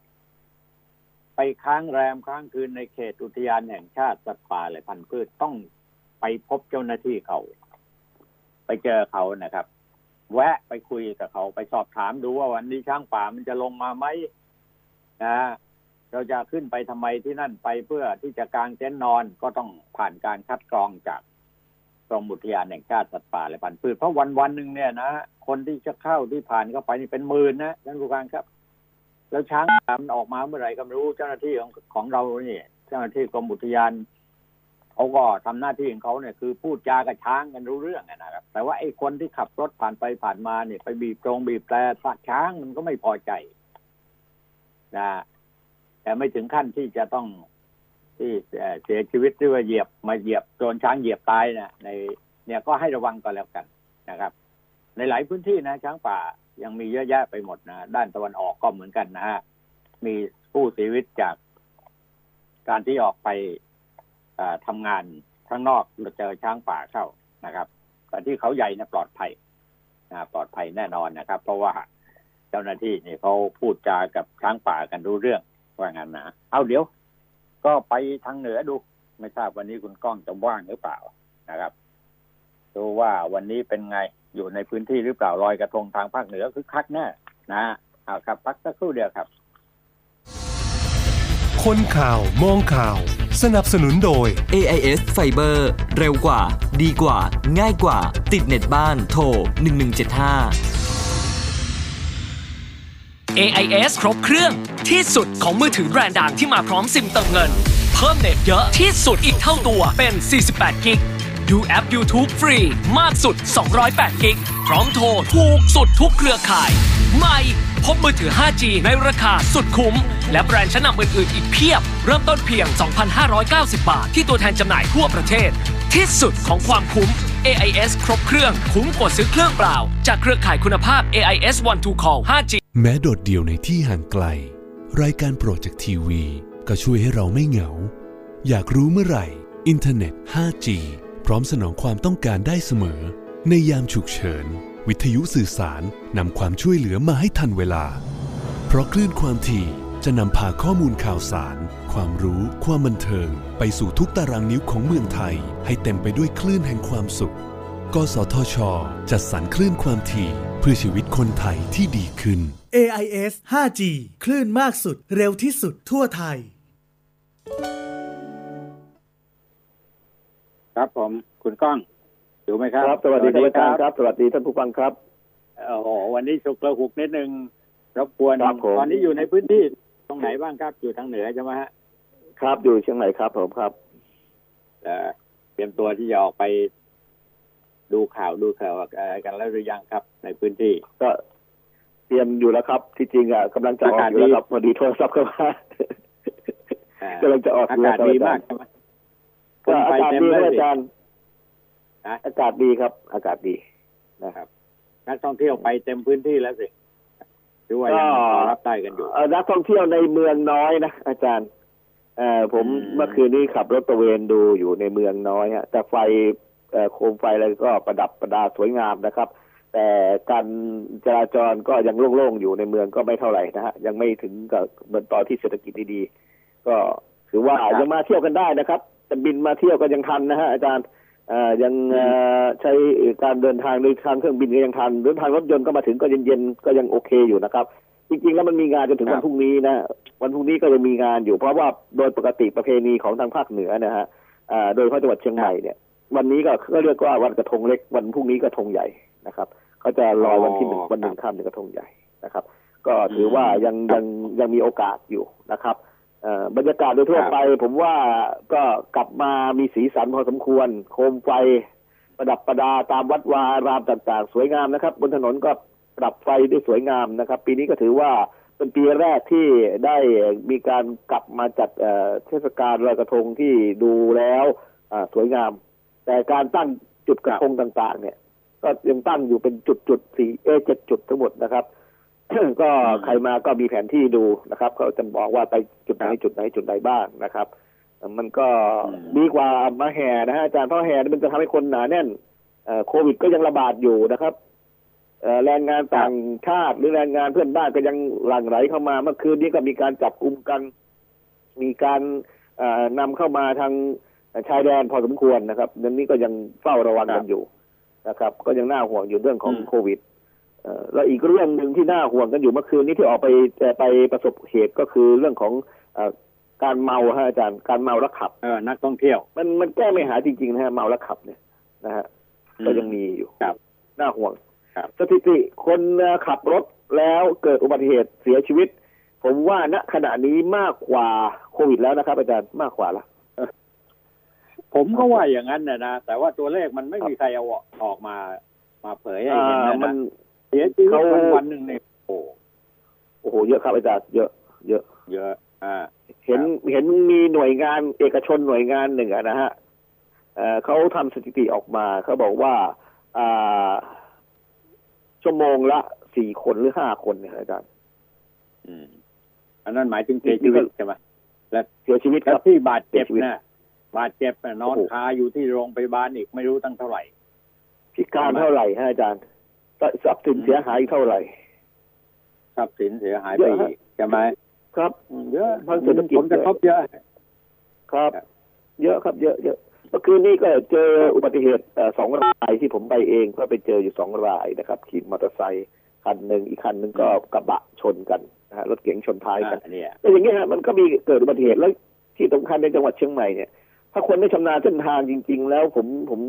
ไปค้างแรมค้างคืนในเขตอุทยานแห่งชาติสัตว์ป่าและพันธุ์พืชต้องไปพบเจ้าหน้าที่เขา ไปเจอเขานะครับ แวะไปคุยกับเขาไปสอบถามดูว่าวันนี้ช้างป่ามันจะลงมาไหมนะ เราจะขึ้นไปทำไมที่นั่นไปเพื่อที่จะกางเต็นท์นอนก็ต้องผ่านการคัดกรองจากกรมอุทยานแห่งชาติสัตว์ป่าและพันธุ์พืชเพราะวันวันหนึ่งเนี่ยนะคนที่จะเข้าที่ผ่านเข้าไปนี่เป็นหมื่นนะท่านผู้การครับ แล้วช้างมันออกมาเมื่อไหร่ก็ไม่รู้เจ้าหน้าที่ของของเราเนี่ยเจ้าหน้าที่กรมอุทยานเขาก็ทำหน้าที่ของเขาเนี่ยคือพูดจากับช้างกันรู้เรื่องนะครับ แต่ว่าไอ้คนที่ขับรถผ่านไปผ่านมาเนี่ยไปบีบตรงบีบแตรช้างมันก็ไม่พอใจนะ แต่ไม่ถึงขั้นที่จะต้องที่เสียชีวิตหรือว่าเหยียบมาเหยียบโดนช้างเหยียบตายนะในเนี่ยก็ให้ระวังกันแล้วกันนะครับ ในหลายพื้นที่นะ ช้างป่ายังมีเยอะแยะไปหมดนะด้านตะวันออกก็เหมือนกันนะฮะมีผู้เสียชีวิตจากการที่ออกไปทำงานข้างนอกเจอช้างป่าเข้านะครับแต่ที่เขาใหญ่นะปลอดภัยนะปลอดภัยแน่นอนนะครับ เพราะว่าเจ้าหน้าที่นี่เขาพูดจากับช้างป่ากันรู้เรื่อง ว่างั้นนะเอาเดี๋ยว ก็ไปทางเหนือดู ไม่ทราบวันนี้คุณก้องจะว่างหรือเปล่านะครับดูว่าวันนี้เป็นไงอยู่ในพื้นที่หรือเปล่าลอยกระทงทางภาคเหนือคือคักแน่นะเอาครับพักสักครู่เดียวครับ คนข่าวมองข่าว สนับสนุนโดย AIS Fiber เร็วกว่า ดีกว่า ง่ายกว่า ติดเน็ตบ้านโทร1175 AIS ครบเครื่องที่สุดของมือถือแบรนด์ดังที่มาพร้อมซิมเติมเงิน เพิ่มเน็ตเยอะที่สุดอีกเท่าตัวเป็น 48 กิก ดูแอป YouTube ฟรี มากสุด 208 กิก พร้อมโทรถูกสุดทุกเครือข่าย ใหม่ พบมือถือ 5G ในราคาสุดคุ้ม และแบรนด์ชั้นนำอื่นๆ อีกเพียบ เริ่มต้นเพียง 2,590 บาท ที่ตัวแทนจำหน่ายทั่วประเทศ ที่สุดของความคุ้ม AIS ครบเครื่อง คุ้มกว่าซื้อเครื่องเปล่า จากเครือข่ายคุณภาพ AIS One to Call 5G แม้โดดเดี่ยวในที่ห่างไกล รายการโปรดจากทีวี ก็ช่วยให้เราไม่เหงา อยากรู้เมื่อไหร่ อินเทอร์เน็ต 5G พร้อมสนองความต้องการได้เสมอ ในยามฉุกเฉิน วิทยุสื่อสารนำความช่วยเหลือมาให้ทันเวลา เพราะคลื่นความถี่จะนำพาข้อมูลข่าวสาร ความรู้ ความบันเทิง ไปสู่ทุกตารางนิ้วของเมืองไทย ให้เต็มไปด้วยคลื่นแห่งความสุข กสทช จัดสรรคลื่นความถี่ เพื่อชีวิตคนไทยที่ดีขึ้น AIS 5G คลื่นมากสุดเร็วที่สุดทั่วไทย ครับผมคุณก้องอยู่ไหมครับครับสวัสดีครับอาจารย์ครับ สวัสดีท่านผู้ฟังครับโอ้โหวันนี้ฉุกระหุกนิดนึงรบกวนครับผมตอนนี้อยู่ในพื้นที่ตรงไหนบ้างครับอยู่ทางเหนือใช่ไหมฮะ ครับอยู่เชียงใหม่ครับผมครับเอ่อเตรียมตัวที่จะออกไปดูข่าวดูข่าวอะไรกันแล้วหรือยังครับ ในพื้นที่ ก็เตรียมอยู่แล้วครับ ที่จริงอะกำลังจะออกอยู่แล้วครับพอดีโทรศัพท์เข้ามาอ่ากำลังจะออกอากาศดีมากใช่ไหมก็อากาศดีครับอาจารย์นะอากาศดีครับ อากาศดีนะครับนักท่องเที่ยวไปเต็มพื้นที่แล้วสิหรือว่ายังพอรับได้กันอยู่เอ่อนักท่องเที่ยวในเมืองน้อยนะอาจารย์ เอ่อผมอืมเมื่อคืนนี้ขับรถตระเวนดูอยู่ในเมืองน้อยฮะแต่ไฟเอ่อโคมไฟอะไรก็ประดับประดาสวยงามนะครับ แต่การจราจรก็ยังโล่งๆอยู่ในเมืองก็ไม่เท่าไหร่นะฮะยังไม่ถึงกับเหมือนตอนที่เศรษฐกิจดีๆก็ถือว่าครับยังมาเที่ยวกันได้นะครับจะบินมาเที่ยวก็ยังทันนะฮะอาจารย์เอ่อยังเอ่อใช้การเดินทางโดยทางเครื่องบินก็ยังทันเดินทางรถยนต์ก็มาถึงก็เย็นๆก็ยังโอเคอยู่นะครับ จริงๆแล้วมันมีงานจนถึงครัวับนพรุ่งนี้นะวันพรุ่งนี้ก็ยังมีงานอยู่เพราะว่าโดยปกติประเพณีของทางภาคเหนือนะฮะอ่าโดยเฉพาะจังหวัดเชียงใหม่เนี่ย วันนี้ก็ก็เรียกว่าวันกระทงเล็ก วันพรุ่งนี้กระทงใหญ่นะครับเขาจะลอยวันที่หนึ่งอ๋อวันหนึ่งข้ามหนึ่งกระทงใหญ่นะครับ ก็ถือว่ายังยังยังมีโอกาสอยู่นะครับเอ่อบรรยากาศโดยทั่วไป ผมว่าก็กลับมามีสีสันพอสมควร โคมไฟประดับประดาตามวัดวาอารามต่างๆ สวยงามนะครับ บนถนนก็ ปรับไฟได้สวยงามนะครับ ปีนี้ก็ถือว่าเป็นปีแรกที่ได้มีการกลับมาจัดเอ่อเทศกาลลอยกระทงที่ดูแล้วอ่าสวยงาม แต่การตั้งจุดกระทงต่างๆ เนี่ย ก็ยังตั้งอยู่เป็นจุดจุดๆสี่เอเจ็ดจุดทั้งหมดนะครับก็ใครมาก็มีแผนที่ดูนะครับเขาจะบอกว่าไปจุดไหนจุดไหนจุดไหนบ้างนะครับ มันก็อืมดีกว่ามาแห่นะฮะอาจารย์เพราะแห่นี่มันจะทำให้คนหนาแน่นเอ่อโควิดก็ยังระบาดอยู่นะครับเอ่อ แรงงานต่างชาติหรือแรงงานเพื่อนบ้านก็ยังหลั่งไหลเข้ามาเมื่อคืนนี้ก็มีการจับกลุ่มกัน มีการเอ่อนำเข้ามาทางชายแดนพอสมควรนะครับเรื่องนี้ก็ยังเฝ้าระวังกันอยู่นะครับ ก็ยังน่าห่วงอยู่เรื่องของอืมโควิดเอ่อแล้วอีกเรื่องหนึ่งที่น่าห่วงกันอยู่เมื่อคืนนี้ที่ออกไปเอ่อไปประสบเหตุก็คือเรื่องของเอ่อการเมาฮะอาจารย์การเมาแล้วขับเออนักท่องเที่ยว มันมันแก้ไม่หายจริงๆนะฮะเมาแล้วขับเนี่ยนะฮะก็ยังมีอยู่ครับน่าห่วงครับ สถิติคนเอ่อขับรถแล้วเกิดอุบัติเหตุเสียชีวิต ผมว่าณขณะนี้มากกว่าโควิดแล้วนะครับอาจารย์มากกว่าละผมก็ว่าอย่างนั้นนะนะแต่ว่าตัวเลขมันไม่ครับมีใครเอาออกมา มาเผยให้อ่าเห็นนะมันะนเสียชีวิตเขาวันวันหนึ่งเนี่ยโอ้โอ้โหเยอะครับอาจารย์เยอะ เยอะ เยอะ อ่า เห็นเห็นมีหน่วยงานเอกชนหน่วยงานหนึ่งอะนะฮะเอ่อเขาทำสถิติออกมาเขาบอกว่า อ่า ชั่วโมงละสี่คนหรือห้าคนเนี่ยอาจารย์อืมอันนั้นหมายถึงเสียชีวิตใช่ไหมเสียชีวิตคแล้รัวบที่บาดเจ็บเสียชีวิตนะบาดเจ็บน่ะนอนโอ้โหคาอยู่ที่โรงพยาบาลอีกไม่รู้ตั้งเท่าไหร่พิการเท่าไหร่ฮะอาจารย์ทรัพย์สินเสียหายเท่าไหร่ทรัพย์สินเสียหายเยไปอะฮะอีกใช่ไหมครับอืมเยอะทางเศรษฐกิจผลกระทบเยอะครับครับ เยอะครับ เยอะเยอะเมื่อคืนนี้ก็เจออุบัติเหตุเอ่อสองรายที่ผมไปเองก็ไปเจออยู่สองรายนะครับ ขี่มอเตอร์ไซค์คันหนึ่งอีกคันหนึ่งก็กระบะชนกันนะฮะรถเก๋งชนท้ายกันอ่าเนี่ยแต่อย่างเงี้ยฮะมันก็มีเกิดอุบัติเหตุแล้วที่สำคัญในจังหวัดเชียงใหม่เนี่ยถ้าคนไม่ชำนาญเส้นทางจริง ๆ แล้วผมผม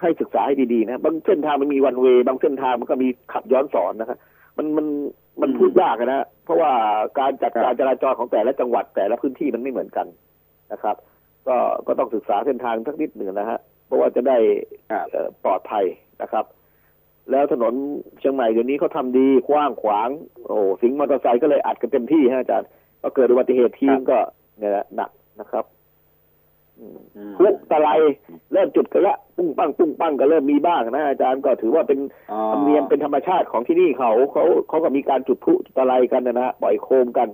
ให้ศึกษาให้ดีๆนะบางเส้นทางมันมีวันเวย์บางเส้นทางมันก็มีขับย้อนสอนนะครับมันมันมันพูดยากอะนะเพราะว่าการจัดการจราจรของแต่ละจังหวัดแต่ละพื้นที่มันไม่เหมือนกันนะครับ ก็ก็ต้องศึกษาเส้นทางสักนิดหนึ่งนะฮะเพราะว่าจะได้ครับเอ่อปลอดภัยนะครับ แล้วถนนเชียงใหม่เดี๋ยวนี้เขาทำดีกว้างขวาง โอ้สิงห์มอเตอร์ไซค์ก็เลยอัดกันเต็มที่ฮะอาจารย์ก็เกิดอุบัติเหตุทีครัมบก็เนี่ยแหละหนักนะครับอืมอืมพลุตะไลเริ่มจุดกันละปุ้งปังปุ้งปังก็เริ่มมีบ้างนะอาจารย์ก็ถือว่าเป็นอ๋อธรรมเนียมเป็นธรรมชาติของที่นี่เขาเขาเขาก็มีการจุดพลุตะไลกันนะฮะปล่อยโคมกัน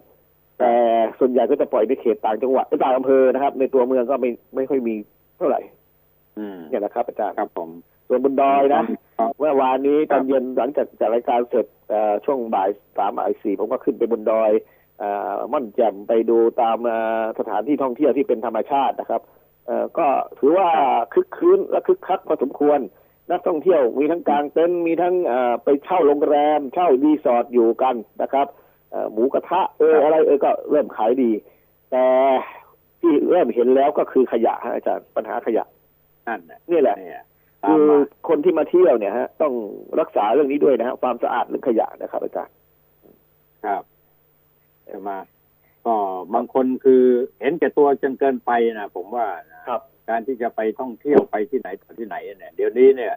แต่ส่วนใหญ่ก็จะปล่อยในเขตต่างจังหวัดต่างอำเภอนะครับ ในตัวเมืองก็ไม่ไม่ค่อยมีเท่าไหร่อืมเนี่ยนะครับ อาจารย์ครับผมส่วนบนดอยนะครับเมื่อวานนี้ตอนครับเย็นหลังจากจัดรายการเสร็จเอ่อช่วงบ่ายสามบ่ายสี่ผมก็ขึ้นไปบนดอยเอ่อม่อนแจ่มไปดูตามเอ่อสถานที่ท่องเที่ยวที่เป็นธรรมชาตินะครับเอ่อก็ถือว่าคึกคืนและคึกคักพอสมควร นักท่องเที่ยวมีทั้งกลางเต็นท์มีทั้งเอ่อไปเช่าโรงแรม เช่ารีสอร์ทอยู่กันนะครับเอ่อ หมูกระทะเอออะไรเออก็เริ่มขายดี แต่ที่เริ่มเห็นแล้วก็คือขยะฮะอาจารย์ปัญหาขยะนั่นน่ะนี่แหละเนี่ยตาคืมอมาคนที่มาเที่ยวเนี่ยฮะ ต้องรักษาเรื่องนี้ด้วยนะฮะความสะอาดเรื่องขยะนะครับ อาจารย์ครับจะมาก็บางคนคือเห็นแก่ตัวจนเกินไปนะผมว่านะครับ การที่จะไปท่องเที่ยวไปที่ไหนต่อที่ไหนเนี่ยเดี๋ยวนี้เนี่ย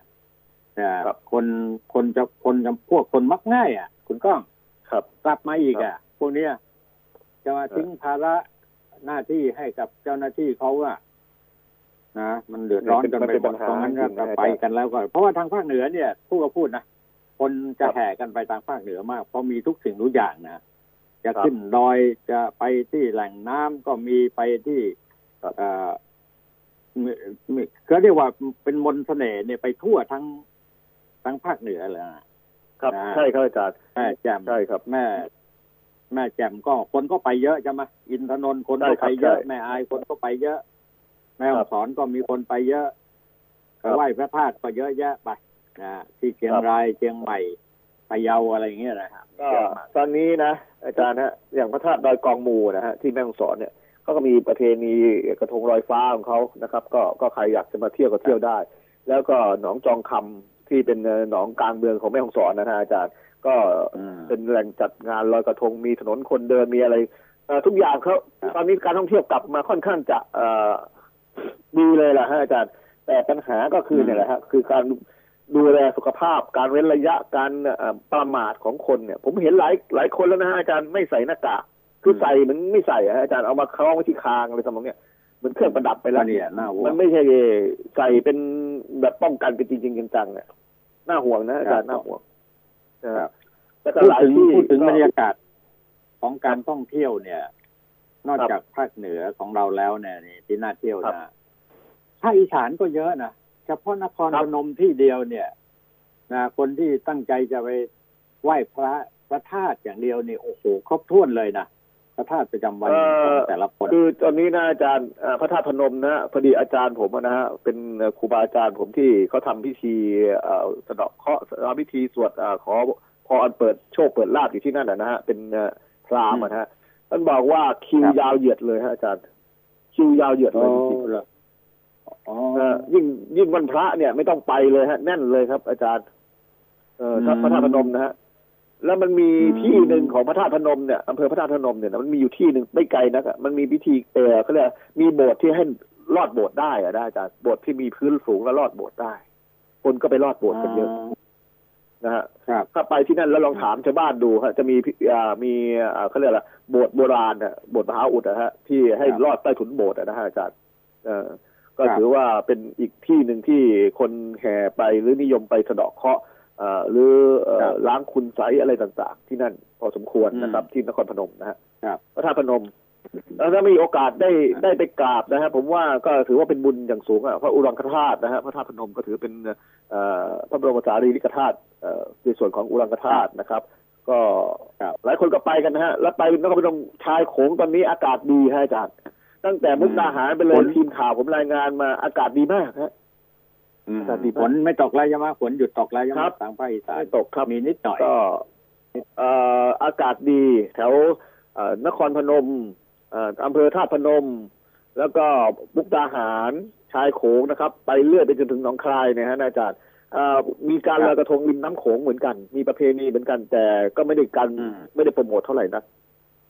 เนี่ยครับคนคนจะคนจะพวกคนมักง่าย อะ คุณก้อง ครับ กลับมาอีกอะพวกเนี้ยจะมาทิ้งภาระหน้าที่ให้กับเจ้าหน้าที่เขาอะนะมันเดือดร้อนกันไปหมดตรงนั้นก็ไปกันแล้วก็เพราะว่าทางภาคเหนือเนี่ยพูดก็พูดนะคนจะแห่กันไปทางภาคเหนือมาก เพราะมีทุกสิ่งทุกอย่างนะจะขึ้นดอยจะไปที่แหล่งน้ำก็มีไปที่เอ่อมีมีเขาเรียกว่าเป็นมนต์เสน่ห์เนี่ยไปทั่วทั้งทั้งภาคเหนือเลยนะ ครับนะใช่ครับอาจารย์แม่แจ่มใช่ครับแม่ แม่แจ่มก็คนก็ไปเยอะใช่ไหมอินทนนท์คนก็ใช่ครัไปบเยอะใช่แม่อายคนก็ไปเยอะ แม่ฮ่ครัอบงสอนก็มีคนไปเยอะครับไหว้พระธาตุก็เยอะแยะไปนะที่เชียงครับรายเชียงใหม่พะเยาอะไรอย่างเงี้ยนะครับก็เยอะมากตอนนี้นะอาจารย์ฮะอย่างพระธาตุดอยกองมูนะฮะที่แม่ฮ่องสอนเนี่ยเขาก็มีประเพณีกระทงลอยฟ้าของเขานะครับ ก็ก็ใครอยากจะมาเที่ยวก็เที่ยวได้ แล้วก็หนองจองคำ ที่เป็นเอ่อหนองกลางเมืองของแม่ฮ่องสอนนะฮะอาจารย์ ก็อืมเป็นแหล่งจัดงานลอยกระทงมีถนนคนเดินมีอะไรเอ่อทุกอย่างเขาครับตอนนี้การท่องเที่ยวกลับมาค่อนข้างจะเอ่อดีเลยล่ะฮะอาจารย์ แต่ปัญหาก็คือเนี่ยแหละฮะคือการดูแลสุขภาพ การเว้นระยะการเอ่อประมาทของคนเนี่ย ผมเห็นหลายหลายคนแล้วนะฮะอาจารย์ไม่ใส่หน้ากากคือใส่เหมันไม่ใส่อะฮะอาจารย์เอามาคล้องไว้ที่คางอะไรทำนองเนี้ยเหมือนเครื่องประดับไปก็แล้วเนี่ยน่าห่วมันงไม่ใช่ใส่เป็นแบบป้องกันกันจริงๆจังๆเนี่ย น่าห่วงนะอาจารย์ครับน่าห่วงครับแล้วก็พูดหลายถึงที่พูดถึงก็บรรยากาศของการท่องเที่ยวเนี่ย นอกครับจากภาคเหนือของเราแล้วเนี่ยนี่ที่น่าเที่ยวครับนะภาคอีสานก็เยอะนะเฉพาะนครครัพบนมที่เดียวเนี่ยนะคนที่ตั้งใจจะไปไหว้พระพระธาตุอย่างเดียวนี่โอ้โหครบถ้วนเลยนะ พระธาตุประจำวันเอ่ขอองแต่ละคนคือตอนนี้นะอาจารย์เอ่อพระธาตุพนมนะฮะพอดีอาจารย์ผมอะนะฮะเป็นเอ่อครูบาอาจารย์ผมที่เขาทำพิธีเอ่อสะเดาะเคราะห์ทำพิธีสวดเอ่อขอพรเปิดโชคเปิดลาภอยู่ที่นั่นนะฮะเป็นเอ่อพราหมณ์อะนะฮะท่านบอกว่าคิวครับยาวเหยียดเลยฮะอาจารย์ คิวยาวเหยียดเลโอ้ยจริงๆเหรออ๋อเอ่อยิ่งยิ่งวันพระเนี่ยไม่ต้องไปเลยฮะ แน่นเลยครับ อาจารย์ เออถ้าอืมพระธาตุพนมนะฮะ แล้วมันมีอืมที่หนึ่งของพระธาตุพนมเนี่ยอำเภอพระธาตุพนมเนี่ยนะมันมีอยู่ที่หนึ่งไม่ไกลนักอะมันมีพิธีเออเขาเรียกมีโบสถ์ที่ให้ลอดโบสถ์ได้อะได้อาจารย์โบสถ์ที่มีพื้นสูงแล้วลอดโบสถ์ได้ คนก็ไปลอดโบสถ์กันเยอะนะฮะครับถ้าไปที่นั่นแล้วลองถามชาวบ้านดูฮะจะมีพิอ่ามีอ่าเขาเรียกอะไรโบสถ์โบราณน่ะโบสถ์มหาอุดนะฮะที่ให้ครับลอดใต้ถุนโบสถ์อะนะฮะอาจารย์เออก็ครับถือว่าเป็นอีกที่หนึ่งที่คนแห่ไปหรือนิยมไปสะเดาะเคราะห์เอ่อ หรือเอ่อครับล้างคุณไสยอะไรต่าง ๆ ที่นั่นพอสมควรนะครับ ที่นครพนมนะฮะครับพระธาตุพนมแล้วถ้ามีโอกาสได้ได้ไปกราบนะฮะผมว่าก็ถือว่าเป็นบุญอย่างสูงอะพระอุรังคธาตุนะฮะพระธาตุพนมก็ถือเป็นเอ่อพระบรมสารีริกธาตุเอ่อในส่วนของอุรังคธาตุนะครับ ก็ครับหลายคนก็ไปกันนะฮะแล้วไปนครพนมชายโขงตอนนี้อากาศดีฮะอาจารย์ตั้งแต่มุกดาหารไปเลยฝนทีมข่าวผมรายงานมาอากาศดีมากฮะ อืมอากาศดีมากฝนไม่ตกแล้วใช่ไหมฝนหยุดตกแล้วใช่ไหมครับทางภาคอีสานไม่ตกครับมีนิดหน่อยก็เอ่ออากาศดีแถวอ่อนครพนมอ่าอำเภอท่าตุพนม แล้วก็มุกดาหารชายโขงนะครับ ไปเรื่อยไปจนถึงหนองคายเนี่ยฮะอาจารย์อ่ามีการครับลอยกระทงริมน้ำโขงเหมือนกัน มีประเพณีเหมือนกัน แต่ก็ไม่ได้กันอืมไม่ได้โปรโมทเท่าไหร่นะ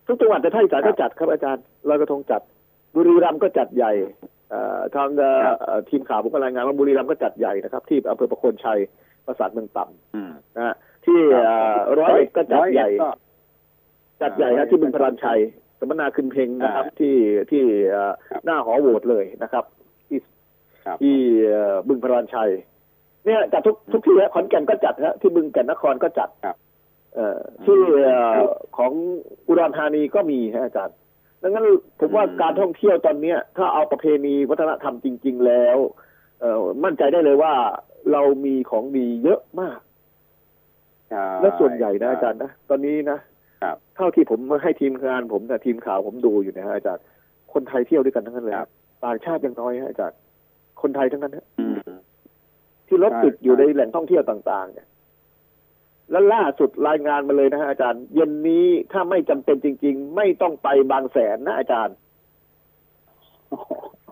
ทุกจังหวัดแต่ท่าอีสานครัก็บจัดครับอาจารย์ลอยกระทงจัดบุรีรัมย์ก็จัดใหญ่เอ่อ ทางเอ่อครับเอ่อทีมข่าวผมก็รายงานว่าบุรีรัมย์ก็จัดใหญ่นะครับ ที่อำเภอประโคนชัยปราสาทเมืองต่ำอืมนะฮะที่ครับเอ่อร้อยเอ็ดก็จัดใหญ่ร้อยเอ็ดก็จัดใหญ่ร้อยฮะเอ็ดที่บึงพรานชัยสมนาคืนเพลงนะครับอ่าที่ที่เอ่อครับหน้าหอโหวตเลยนะครับ ที่ครับที่เอ่อบึงพรานชัย เนี่ยจัดทุกทุกที่ฮะขอนแก่นก็จัดฮะที่บึงแก่นนครก็จัดครับเอ่อที่เอ่อของอุดรธานีก็มีฮะอาจารย์ ดังนั้นผมว่าอืมการท่องเที่ยวตอนเนี้ย ถ้าเอาประเพณีวัฒนธรรมจริง ๆ แล้ว เอ่อมั่นใจได้เลยว่าเรามีของดีเยอะมากใช่และส่วนใหญ่นะอาจารย์นะตอนนี้นะครับเท่าที่ผมให้ทีมงานผมนะทีมข่าวผมดูอยู่นะฮะอาจารย์คนไทยเที่ยวด้วยกันทั้งนั้นเลยครับต่างชาติยังน้อยฮะอาจารย์คนไทยทั้งนั้นฮะอืมที่รถใช่ติดอยู่ใช่ในแหล่งท่องเที่ยวต่าง ๆ เนี่ย แล้วล่าสุดรายงานมาเลยนะฮะอาจารย์ เย็นนี้ถ้าไม่จำเป็นจริง ๆ ไม่ต้องไปบางแสนนะอาจารย์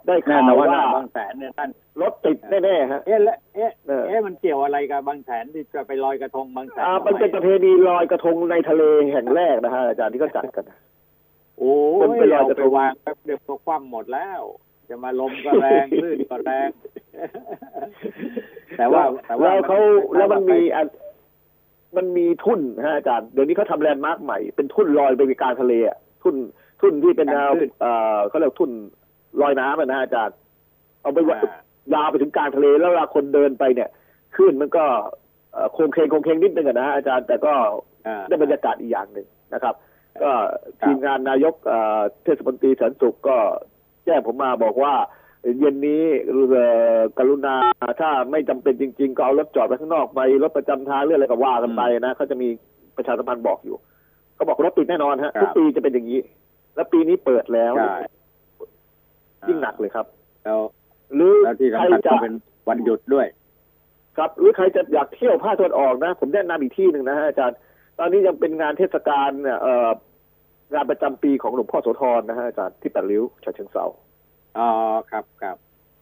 ได้แน่ข่าวนอนว่านะบางแสนเนี่ยท่านรถติดแน่ๆฮะเอ๊ะและเอ๊ะเออเอ๊ะมันเกี่ยวอะไรกับบางแสนที่จะไปลอยกระทงบางแสนอ่าทำไมันเป็นประเพณีลอยกระทงในทะเลแห่งแรกนะฮะอาจารย์ที่เขาจัดกันโอ้คนยไปลอยเอากระไปทงวางแป๊บเดียวก็คว่ำหมดแล้ว จะมาลมก็แรงคลื่นก็แรงแต่ว่าแต่ว่าแล้วเขานแล้วมันมีอัน มันมีทุ่นฮะอาจารย์เดี๋ยวนี้เขาทำแลนด์มาร์กใหม่เป็นทุ่นลอยไปกลางทะเลอะทุ่นทุ่นที่เป็นแนวเอ่อเขาเรียกทุ่นลอยน้ำอะนะอาจารย์ เอาไปไว้อ่ายาวไปถึงกลางทะเลแล้วเวลาคนเดินไปเนี่ยคลื่นมันก็เอ่อโคงเคงโคงเคงนิดนึงอะนะอาจารย์แต่ก็อ่าได้บรรยากาศอีกอย่างหนึ่งนะครับ ก็ครับทีมงานนายกเอ่อเทศมนตรีแสนสุขก็แจ้งผมมาบอกว่า เย็นนี้เอ่อกรุณาถ้าไม่จำเป็นจริง ๆ ก็เอารถจอดไว้ข้างนอกไปรถประจำทางเรื่องอะไรก็ว่ากันไปนะเขาจะมีประชาสัมพันธ์บอกอยู่เขาบอกรถติดแน่นอนฮะครับทุกปีจะเป็นอย่างนี้ แล้วปีนี้เปิดแล้วใช่ยิ่งหนักเลยครับ แล้วหรือแล้วที่ใครสำคัญจะก็เป็นวันหยุดด้วย ครับหรือใครจะอยากเที่ยวภาคตะวันออกนะ ผมแนะนำอีกที่หนึ่งนะฮะอาจารย์ ตอนนี้ยังเป็นงานเทศกาลเนี่ยเอ่องานประจำปีของหลวงพ่อโสธรนะฮะอาจารย์ที่แปดริ้วฉะเชิงเทรา อ๋อครับครับ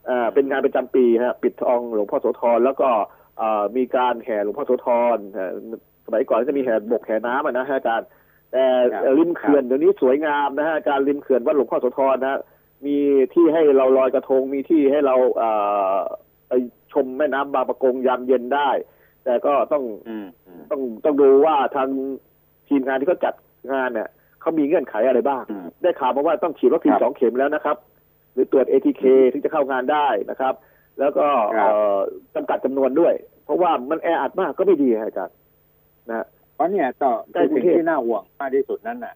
อ่าเป็นงานประจำปีฮะปิดทองหลวงพ่อโสธรแล้วก็อ่ามีการแห่หลวงพ่อโสธรเอ่อสมัยก่อนจะมีแห่บกแห่น้ำอะนะฮะอาจารย์แต่ครับเอ่อริมเขื่อนเดี๋ยวนี้สวยงามนะฮะอาจารย์ริมเขื่อนวัดหลวงพ่อโสธรนะฮะมีที่ให้เราลอยกระทงมีที่ให้เราอ่าไปชมแม่น้ำบางประกงยามเย็นได้ แต่ก็ต้อง อืมอืมต้องต้องดูว่าทางทีมงานที่เขาจัดงานเนี่ยเขามีเงื่อนไขอะไรบ้าง อืม ได้ข่าวมาว่าต้องฉีดวัคซีนครับ สองเข็มแล้วนะครับ หรือตรวจ ATK ถึงจะเข้างานได้นะครับ แล้วก็ครับเอ่อจำกัดจำนวนด้วย เพราะว่ามันแออัดมากก็ไม่ดีฮะอาจารย์นะฮะเพราะเนี่ยต่อใกล้คือกรุสิ่งงเทพที่น่าห่วงมากที่สุดนั่นน่ะ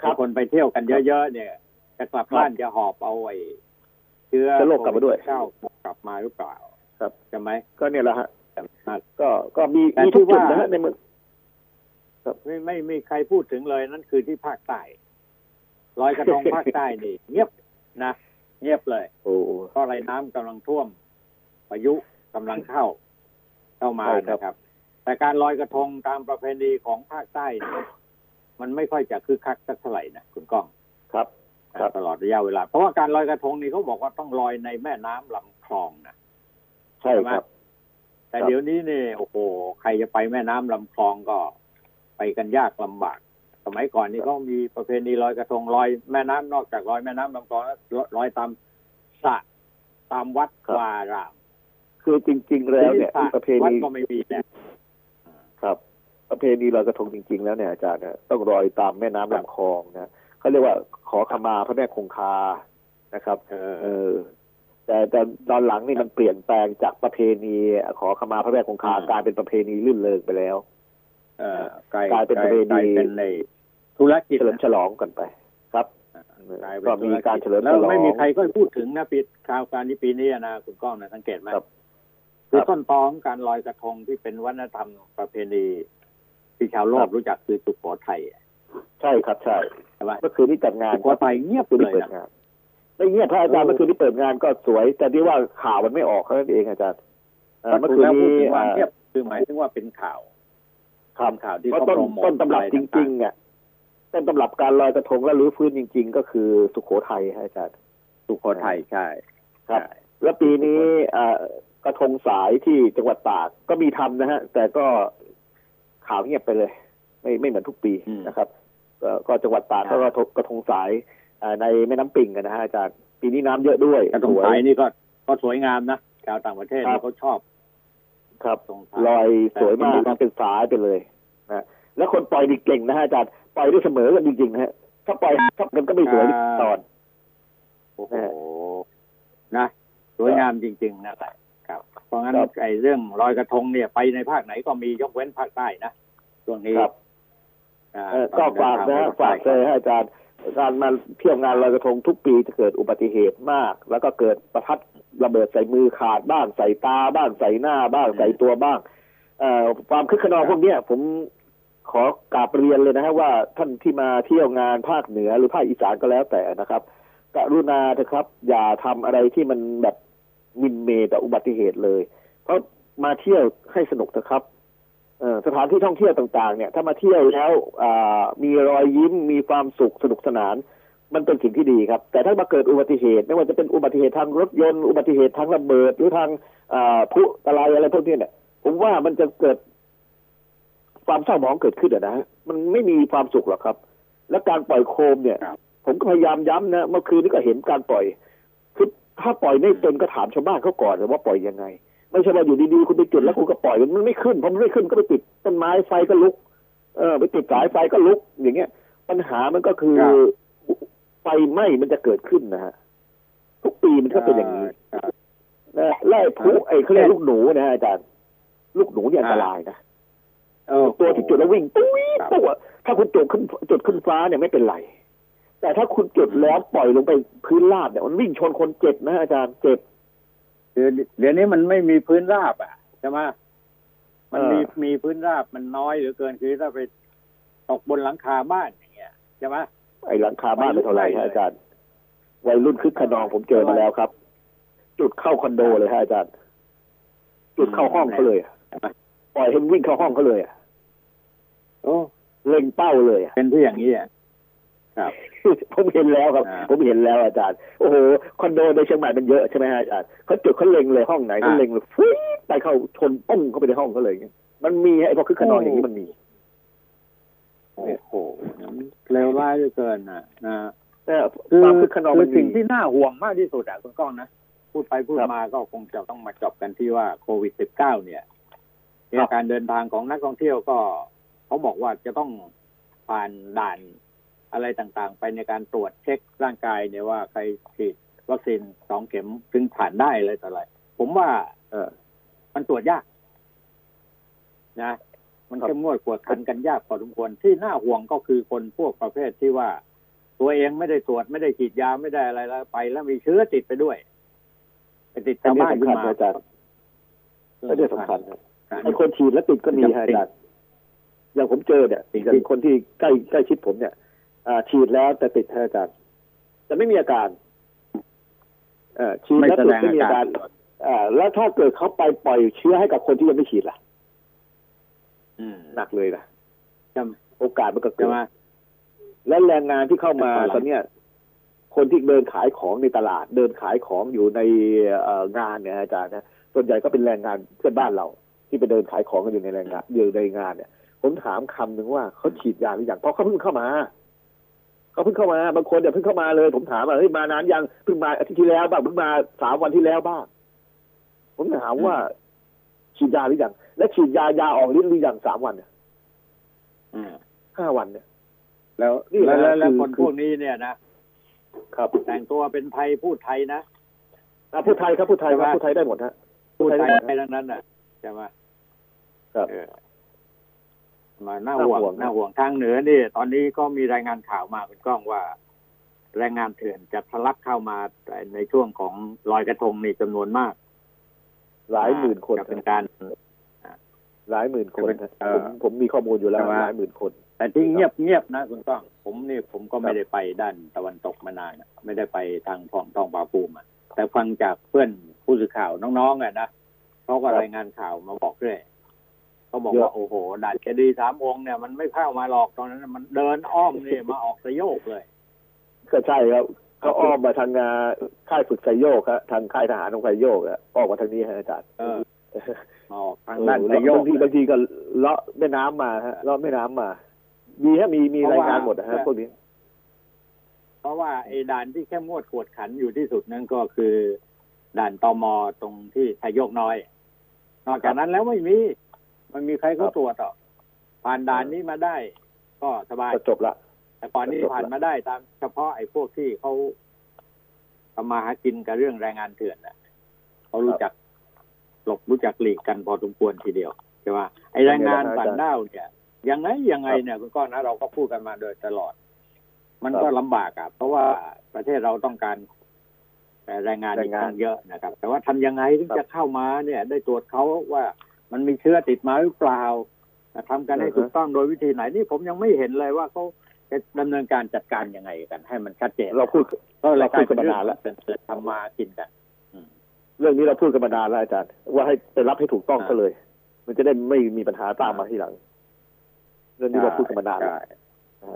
ครับคนไปเที่ยวกันเยอะๆเนี่ยจะกลับครับบ้านจะหอบเอาไอ้เชื้อเชื้อโรคกลับมาด้วยเก้ากลับมาหรือเปล่า ครับใช่ไหมก็เนี่ยแหละฮะแต่ว่าก็ก็มีแต่มีทุกที่จุดว่านะฮะในเมืองไม่ไม่ไม่มีใครพูดถึงเลยนั่นคือที่ภาคใต้ลอยกระทงภาคใต้นี่เงียบนะ เงียบเลยโอ้เพราะอะไรน้ำกำลังท่วมพายุกำลังเข้า เข้ามาใช่ครับนะครับ แต่การลอยกระทงตามประเพณีของภาคใต้เนี่ยมันไม่ค่อยจะคึกคักสักเท่าไหร่นะคุณก้องครับครับตลอดระยะเวลา เพราะว่าการลอยกระทงนี่เขาบอกว่าต้องลอยในแม่น้ำลำคลองนะใช่ครับแต่ครับเดี๋ยวนี้เนี่ยโอ้โห ใครจะไปแม่น้ำลำคลองก็ไปกันยากลำบาก สมัยก่อนนี่เขามีประเพณีลอยกระทงลอยแม่น้ำนอกจากลอยแม่น้ำลำคลองแล้วลอยตามสระตามวัดครับวาอารามคือจริง ๆ แล้วเนี่ยสระประเพวัดณีก็ไม่มีแล้วครับประเพณีลอยกระทงจริง ๆ แล้วเนี่ยอาจารย์นะต้องลอยตามแม่น้ำลำคลองนะเขาเรียกว่าขอขมาพระแม่คงคานะครับเออเออแต่แต่ตอนหลังนี่มันเปลี่ยนแปลงจากประเพณีขอขมาพระแม่คงคาอืมกลายเป็นประเพณีลื่นเริงไปแล้วเออกลายกลายเป็นประเพณีกลายเป็นใน ธุรกิจเฉลิมนะฉลองกันไปครับกลายเป็นก็มีการเฉลิมแล้ฉวลองไม่มีใครก็พูดถึงนะปีคราวการนี้ปีนี้นะคุณก้องนะสังเกตไหมครับคือครับต้นตอของการลอยกระทงที่เป็นวัฒนธรรมประเพณีที่ชาวโลครักบรู้จักคือสุโขทัยใช่ครับใช่ใช่ไหมเมื่อคืนนี้จัดงานสุโขทัยเงียบคืนเลนี้ยเปิดนะงานไม่เงียบพระอาจารย์เออเมื่อคืนนี้เปิดงานก็สวย แต่ที่ว่าข่าวมันไม่ออกแค่นั้นเองอาจารย์เอ่อเมื่อคืนแล้วพูดนี้ถึงว่าอ่าเงียบคือหมายถึงว่าเป็นข่าวครับข่าวที่เพราะเขาต้นโปรโมทต้นตำรับอะไรจต่างๆริงๆอะ ต้นตำรับการลอยกระทงและรื้อฟื้นจริง ๆ ก็คือสุโขทัยฮะอาจารย์สุโขทัยใช่ครับ แล้วปีนี้อ่ากระทงสายที่จังหวัดตากก็มีทำนะฮะ แต่ก็ข่าวเงียบไปเลย ไม่ไม่เหมือนทุกปีนะครับ ก็ก็จังหวัดตากก็กระทงกระทงสายอ่าในแม่น้ำปิงกันนะฮะอาจารย์ปีนี้น้ำเยอะด้วยกระทงสวยสายนี่ก็ก็สวยงามนะชาวต่างประเทศครันี่บเขาชอบ ครับตรงสายลอยสวยมากแต่เป็นสายไปเลยนะแล้วคนปล่อยดีเก่งนะฮะอาจารย์ ปล่อยได้เสมอกันจริงๆนะฮะถ้าปล่อยทับกันก็ไม่สวยตอนโอ้โหนะสวยงามจริง ๆ นะครับครับ เพราะงั้นครับไอ้เรื่องลอยกระทงเนี่ย ไปในภาคไหนก็มียกเว้นภาคใต้นะช่วงนี้ครับอ่าเอ่อก็ฝากนะฮะต้องเดินทงไปฝากเลยฮะอาจารย์การมาเที่ยวงานลอยกระทงทุกปีจะเกิดอุบัติเหตุมาก แล้วก็เกิดประทัดระเบิดใส่มือขาดบ้างใส่ตาบ้างใส่หน้าบ้างใส่ตัวบ้างเอ่อความคึกขนองพวกเนี้ยผม ขอกราบเรียนเลยนะฮะว่าท่านที่มาเที่ยวงานภาคเหนือหรือภาคอีสานก็แล้วแต่นะครับ กรุณาเถอะครับ อย่าทำอะไรที่มันแบบมินเมต่ออุบัติเหตุเลย เพราะมาเที่ยวให้สนุกเถอะครับสถานที่ท่องเที่ยวต่างๆ เนี่ย ถ้ามาเที่ยวแล้วมีรอยยิ้มมีความสุขสนุกสนาน มันเป็นสิ่งที่ดีครับ แต่ถ้ามาเกิดอุบัติเหตุไม่ว่าจะเป็นอุบัติเหตุทางรถยนต์อุบัติเหตุทางระเบิด หรือทางอ่าพลุตะไลอะไรพวกนี้เนี่ยผมว่ามันจะเกิด ความเศร้าหมองเกิดขึ้นอะนะฮะมันไม่มีความสุขหรอกครับ และการปล่อยโคมเนี่ย ผมก็พยายามย้ำนะเมื่อคืนนี้ก็เห็นการปล่อยคือถ้าปล่อยไม่เป็นก็ถามชาวบ้านเขาก่อนว่าปล่อยยังไง ไม่ใช่ว่าอยู่ดีๆคุณไปจุดแล้วคุณก็ปล่อยมันไม่ขึ้นพอมันไม่ขึ้นก็ไปติดต้นไม้ไฟก็ลุก เออไปติดสายไฟก็ลุก อย่างเงี้ย ปัญหามันก็คือครับไฟไหม้มันจะเกิดขึ้นนะฮะทุกปีมันก็เป็นอย่างนี้ครับนะไล่พลุไอ้เขาเรียกลูกหนูนะฮะอาจารย์ลูกหนูเนี่ยอันตรายนะ เออตัวที่จุดแล้ววิ่งตุ้ยครับตัวถ้าคุณจุดขึ้นจุดขึ้นฟ้าเนี่ยไม่เป็นไร แต่ถ้าคุณจุดแล้วปล่อยลงไปพื้นราบเนี่ยมันวิ่งชนคนเจ็บนะอาจารย์เจ็บเดี๋ยวเดี๋ยวนี้มันไม่มีพื้นราบอะใช่ไหมมันมีเออมีพื้นราบมันน้อยเหลือเกินคือถ้าไปตกบนหลังคาบ้านอย่างเงี้ยใช่ไหมไอ้หลังคาบ้านไม่เท่าไหร่ไม่ฮะเลยอาจารย์วัยรุ่นคึกขนองผมเจอมาแล้วครับ จุดเข้าคอนโดเลยฮะอาจารย์ จุดเข้าห้องเขาเลยอะ ปล่อยให้มันวิ่งเข้าห้องเขาเลยอะโอ้เล็งเป้าเลยอะเป็นที่อย่างนี้อะครับผมเห็นแล้วครับอ่าผมเห็นแล้วอาจารย์โอ้โหคอนโดในเชียงใหม่มันเยอะใช่ไหมฮะอาจารย์เขาจุดเขาเล็งเลยห้องไหนเขาอ่าเล็งเลยฟุ้ยไปเข้าชนปุ้งเข้าไปในห้องเขาเลยอย่างเงี้ยมันมีไอ้พวกคึกขนองอย่างนี้มันมีโอ้โหเลวร้ายเหลือเกินนะนะแต่คือความคึกขนองคืมัอนสิ่งมีที่น่าห่วงมากที่สุดอะคุณก้องนะพูดไปพูดครับมาก็คงจะต้องมาจบกันที่ว่าโควิดสิบเก้าเนี่ยเนี่ย การเดินทางของนักท่องเที่ยวก็เขาบอกว่าจะต้องผ่านด่านอะไรต่างๆ ไปในการตรวจเช็คร่างกายเนี่ยว่าใครฉีดวัคซีนสองเข็มถึงผ่านได้อะไรต่ออะไรผมว่า เออมันตรวจยาก นะ มันครับเข้มงวดกวดขันกันยากพอสมควรที่น่าห่วงก็คือคนพวกประเภทที่ว่า ตัวเองไม่ได้ตรวจไม่ได้ฉีดยาไม่ได้อะไรแล้วไป แล้วมีเชื้อติดไปด้วยไปติดอันชาวนี้บ้านสำขึ้นคัญมานะอาจารย์อันนี้สำคัญนะครับ ไอ้คนฉีดแล้วติดก็มีฮะอาจารย์อย่างผมเจอเนี่ยจริงๆอย่างคนที่ใกล้ใกล้ชิดผมเนี่ยอ่าฉีดแล้วแต่ติดฮะอาจารย์แต่ไม่มีอาการเอ่อฉีดไม่แล้วแสติดดงไม่อามีอาการการอ่าแล้วถ้าเกิดเขาไปปล่อยเชื้อให้กับคนที่ยังไม่ฉีดล่ะอืมหนักเลยนะใช่โอกาสมันก็เกิใช่ดไหมและแรงงานที่เข้ามาแต่ตอนหลังตอนเนี้ยคนที่เดินขายของในตลาด เดินขายของอยู่ในเอ่องานเนี่ยอาจารย์นะส่วนใหญ่ก็เป็นแรงงานเพื่อนบ้านเรา ที่ไปเดินขายของกันอยู่ในแรงงานอยู่ในงานเนี่ยผมถามคำหนึ่งว่าเขาฉีดยาหรือยังเพราะเขาเพิ่งเข้ามาเขาเพิ่งเข้ามาบางคนเนี่ยเพิ่งเข้ามาเลย ผมถามว่าเฮ้ยมานานยังเพิ่งมาอาทิตย์ที่แล้วบ้างเพิ่งมาสามวันที่แล้วบ้างผมถามว่าฉีดยาหรือยังและฉีดยายาออกฤทธิ์หรือยังสามวันเนี่ยอืมห้าวันเนี่ย แล้วนี่แหแล้ละวแล้วแล้วคือคนคือพวกนี้เนี่ยนะครับแต่งตัวเป็นไทยพูดไทยนะอะพูดไทยครับพูดไทยครับใช่ไหมพูดไทยได้หมดฮะพูดไทยได้หมดไปฮะทั้งนั้นน่ะใช่ไหม ครับเออมาน่าน่าห่วงห่วงนะน่าห่วงทางเหนือนี่ตอนนี้ก็มีรายงานข่าวมาเป็นกล้องว่า แรงงานเถื่อนจะทะลักเข้ามาในช่วงของลอยกระทงนี่จำนวนมาก หลายหมื่นคนจะเป็นการหลายหมื่นคนจะเป็นฮะเอ่ผอมผมมีข้อมูลอยู่แล้วใช่ไหมหลายหมื่นคน แต่ที่เงียบเงียบนะคุณก้อง ผมนี่ผมก็ไม่ได้ไปด้านตะวันตกมานานอะไม่ได้ไปทางทองทองปาภูมิอะแต่ฟังจากเพื่อนผู้สื่อข่าวน้องๆอะนะเขาก็ครับรายงานข่าวมาบอกด้วย เขาบอกเยอะว่าโอ้โหด่านเจดีย์สามองค์เนี่ยมันไม่เข้ามาหรอกตอนนั้นน่ะมันเดินอ้อมนี่มาออกสยโยกเลย ก็ใช่ครับก็อ้อมมาทางงาค่ายฝึกไซโยกครับทางค่ายทหารของไซโยกอะออกมาทางนี้ฮะอาจารย์เออมาออกทางเออด้านสยโยกบางทีบางทีก็เลาะแม่น้ำมาฮะเลาะแม่น้ำมา มีฮะมีมีรายงานหมดนะฮะพวกนี้ เพราะว่าไอ้ด่านที่เข้มงวดกวดขันอยู่ที่สุดนั่นก็คือ ด่านตมตรงที่สยโยกน้อย นอกจากนั้นแล้วไม่มี มันมีใครเขาครับตรวจต่อผ่านด่านนี้มาได้ ก็สบายก็จบละแต่ก่อนนี้จบละผ่านมาได้ตาม เฉพาะไอ้พวกที่เขาทำมาหากินกับเรื่องแรงงานเถื่อนน่ะเขารู้จักหลบรู้จักหลีกกันพอสมควรทีเดียวใช่ไหมไอ้แรงงานต่างด้าวเนี่ยยังไงยังไงเนี่ยคุณก้อนนะเราก็พูดกันมาโดยตลอด มันก็ลำบากอะเพราะว่าประเทศเราต้องการแต่แรงงานอีกตั้งเยอะนะครับ แต่ว่าทำยังไงถึงจะเข้ามาเนี่ย ได้ตรวจเขาว่า มันมีเชื้อติดมาหรือเปล่าทำกันให้ถูกต้องโดยวิธีไหนนี่ผมยังไม่เห็นเลยว่าเขาจะดำเนินการจัดการยังไงกัน ให้มันชัดเจนเราพูดก็เลยกลายเป็นเราพูดกันเรื่มาองนานแล้วเกิดทำมากินกันเรื่องนี้เราพูดกันมานานแล้วอาจารย์ว่าให้ไปรับให้ถูกต้องอ่าซะเลย มันจะได้ไม่มีปัญหาตามมาทีหลัง เรื่องนี้เราพูดกันมานานแล้วใช่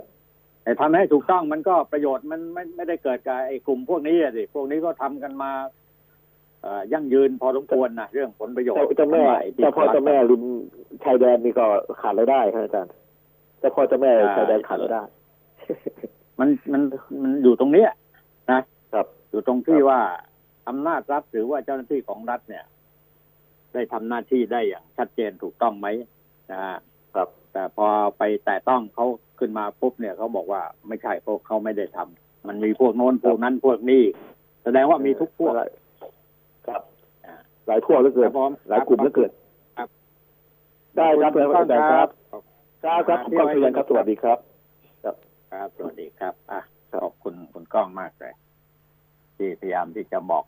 แต่ทำให้ถูกต้องมันก็ประโยชน์มันไม่ไม่ได้เกิดกับไอ้กลุ่มพวกนี้อะสิพวกนี้ก็ทำกันมาเอ่อ ยั่งยืนพอสมควรนะเรื่องผลประโยชน์เจ้าเจ้าแม่ทั้งหลยที่เจ้าพ่อเจ้าแม่ริมชายแดนนี่ก็ขาดรายได้ครับอาจารย์เจ้าพ่อเจ้าแม่ชายแดนขาดรายได้ มันมันมันอยู่ตรงเนี้ยนะครับ อยู่ตรงที่ว่าอำนาจรัฐหรือว่าเจ้าหน้าที่ของรัฐเนี่ย ได้ทำหน้าที่ได้อย่างชัดเจนถูกต้องไหมนะฮะครับ แต่พอไปแตะต้องเขาขึ้นมาปุ๊บเนี่ยเขาบอกว่าไม่ใช่พวกเขาไม่ได้ทำมันมีพวกโน้นพวกนั้นพวกนี้ แสดงว่ามีทุกพวก ครับอ่าหลายพวกเหลือเกินครับผมหลายกลุ่มเหลือเกินครับได้ครับขอบอาคุณจารย์ครับครับครับครับผมก็เรียนครับสวัสดีครับครับสวัสดีครับ อะขอบคุณคุณก้องมากเลย ที่พยายามที่จะบอก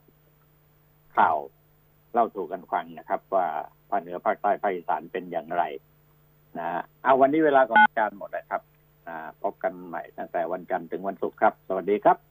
ข่าวเล่าสู่กันฟังนะครับ ว่าภาคเหนือภาคใต้ภาคอีสานเป็นอย่างไร นะฮะเอาวันนี้เวลาของการหมดแล้วครับอ่าพบกันใหม่ตั้งแต่วันจันทร์ถึงวันศุกร์ครับ สวัสดีครับ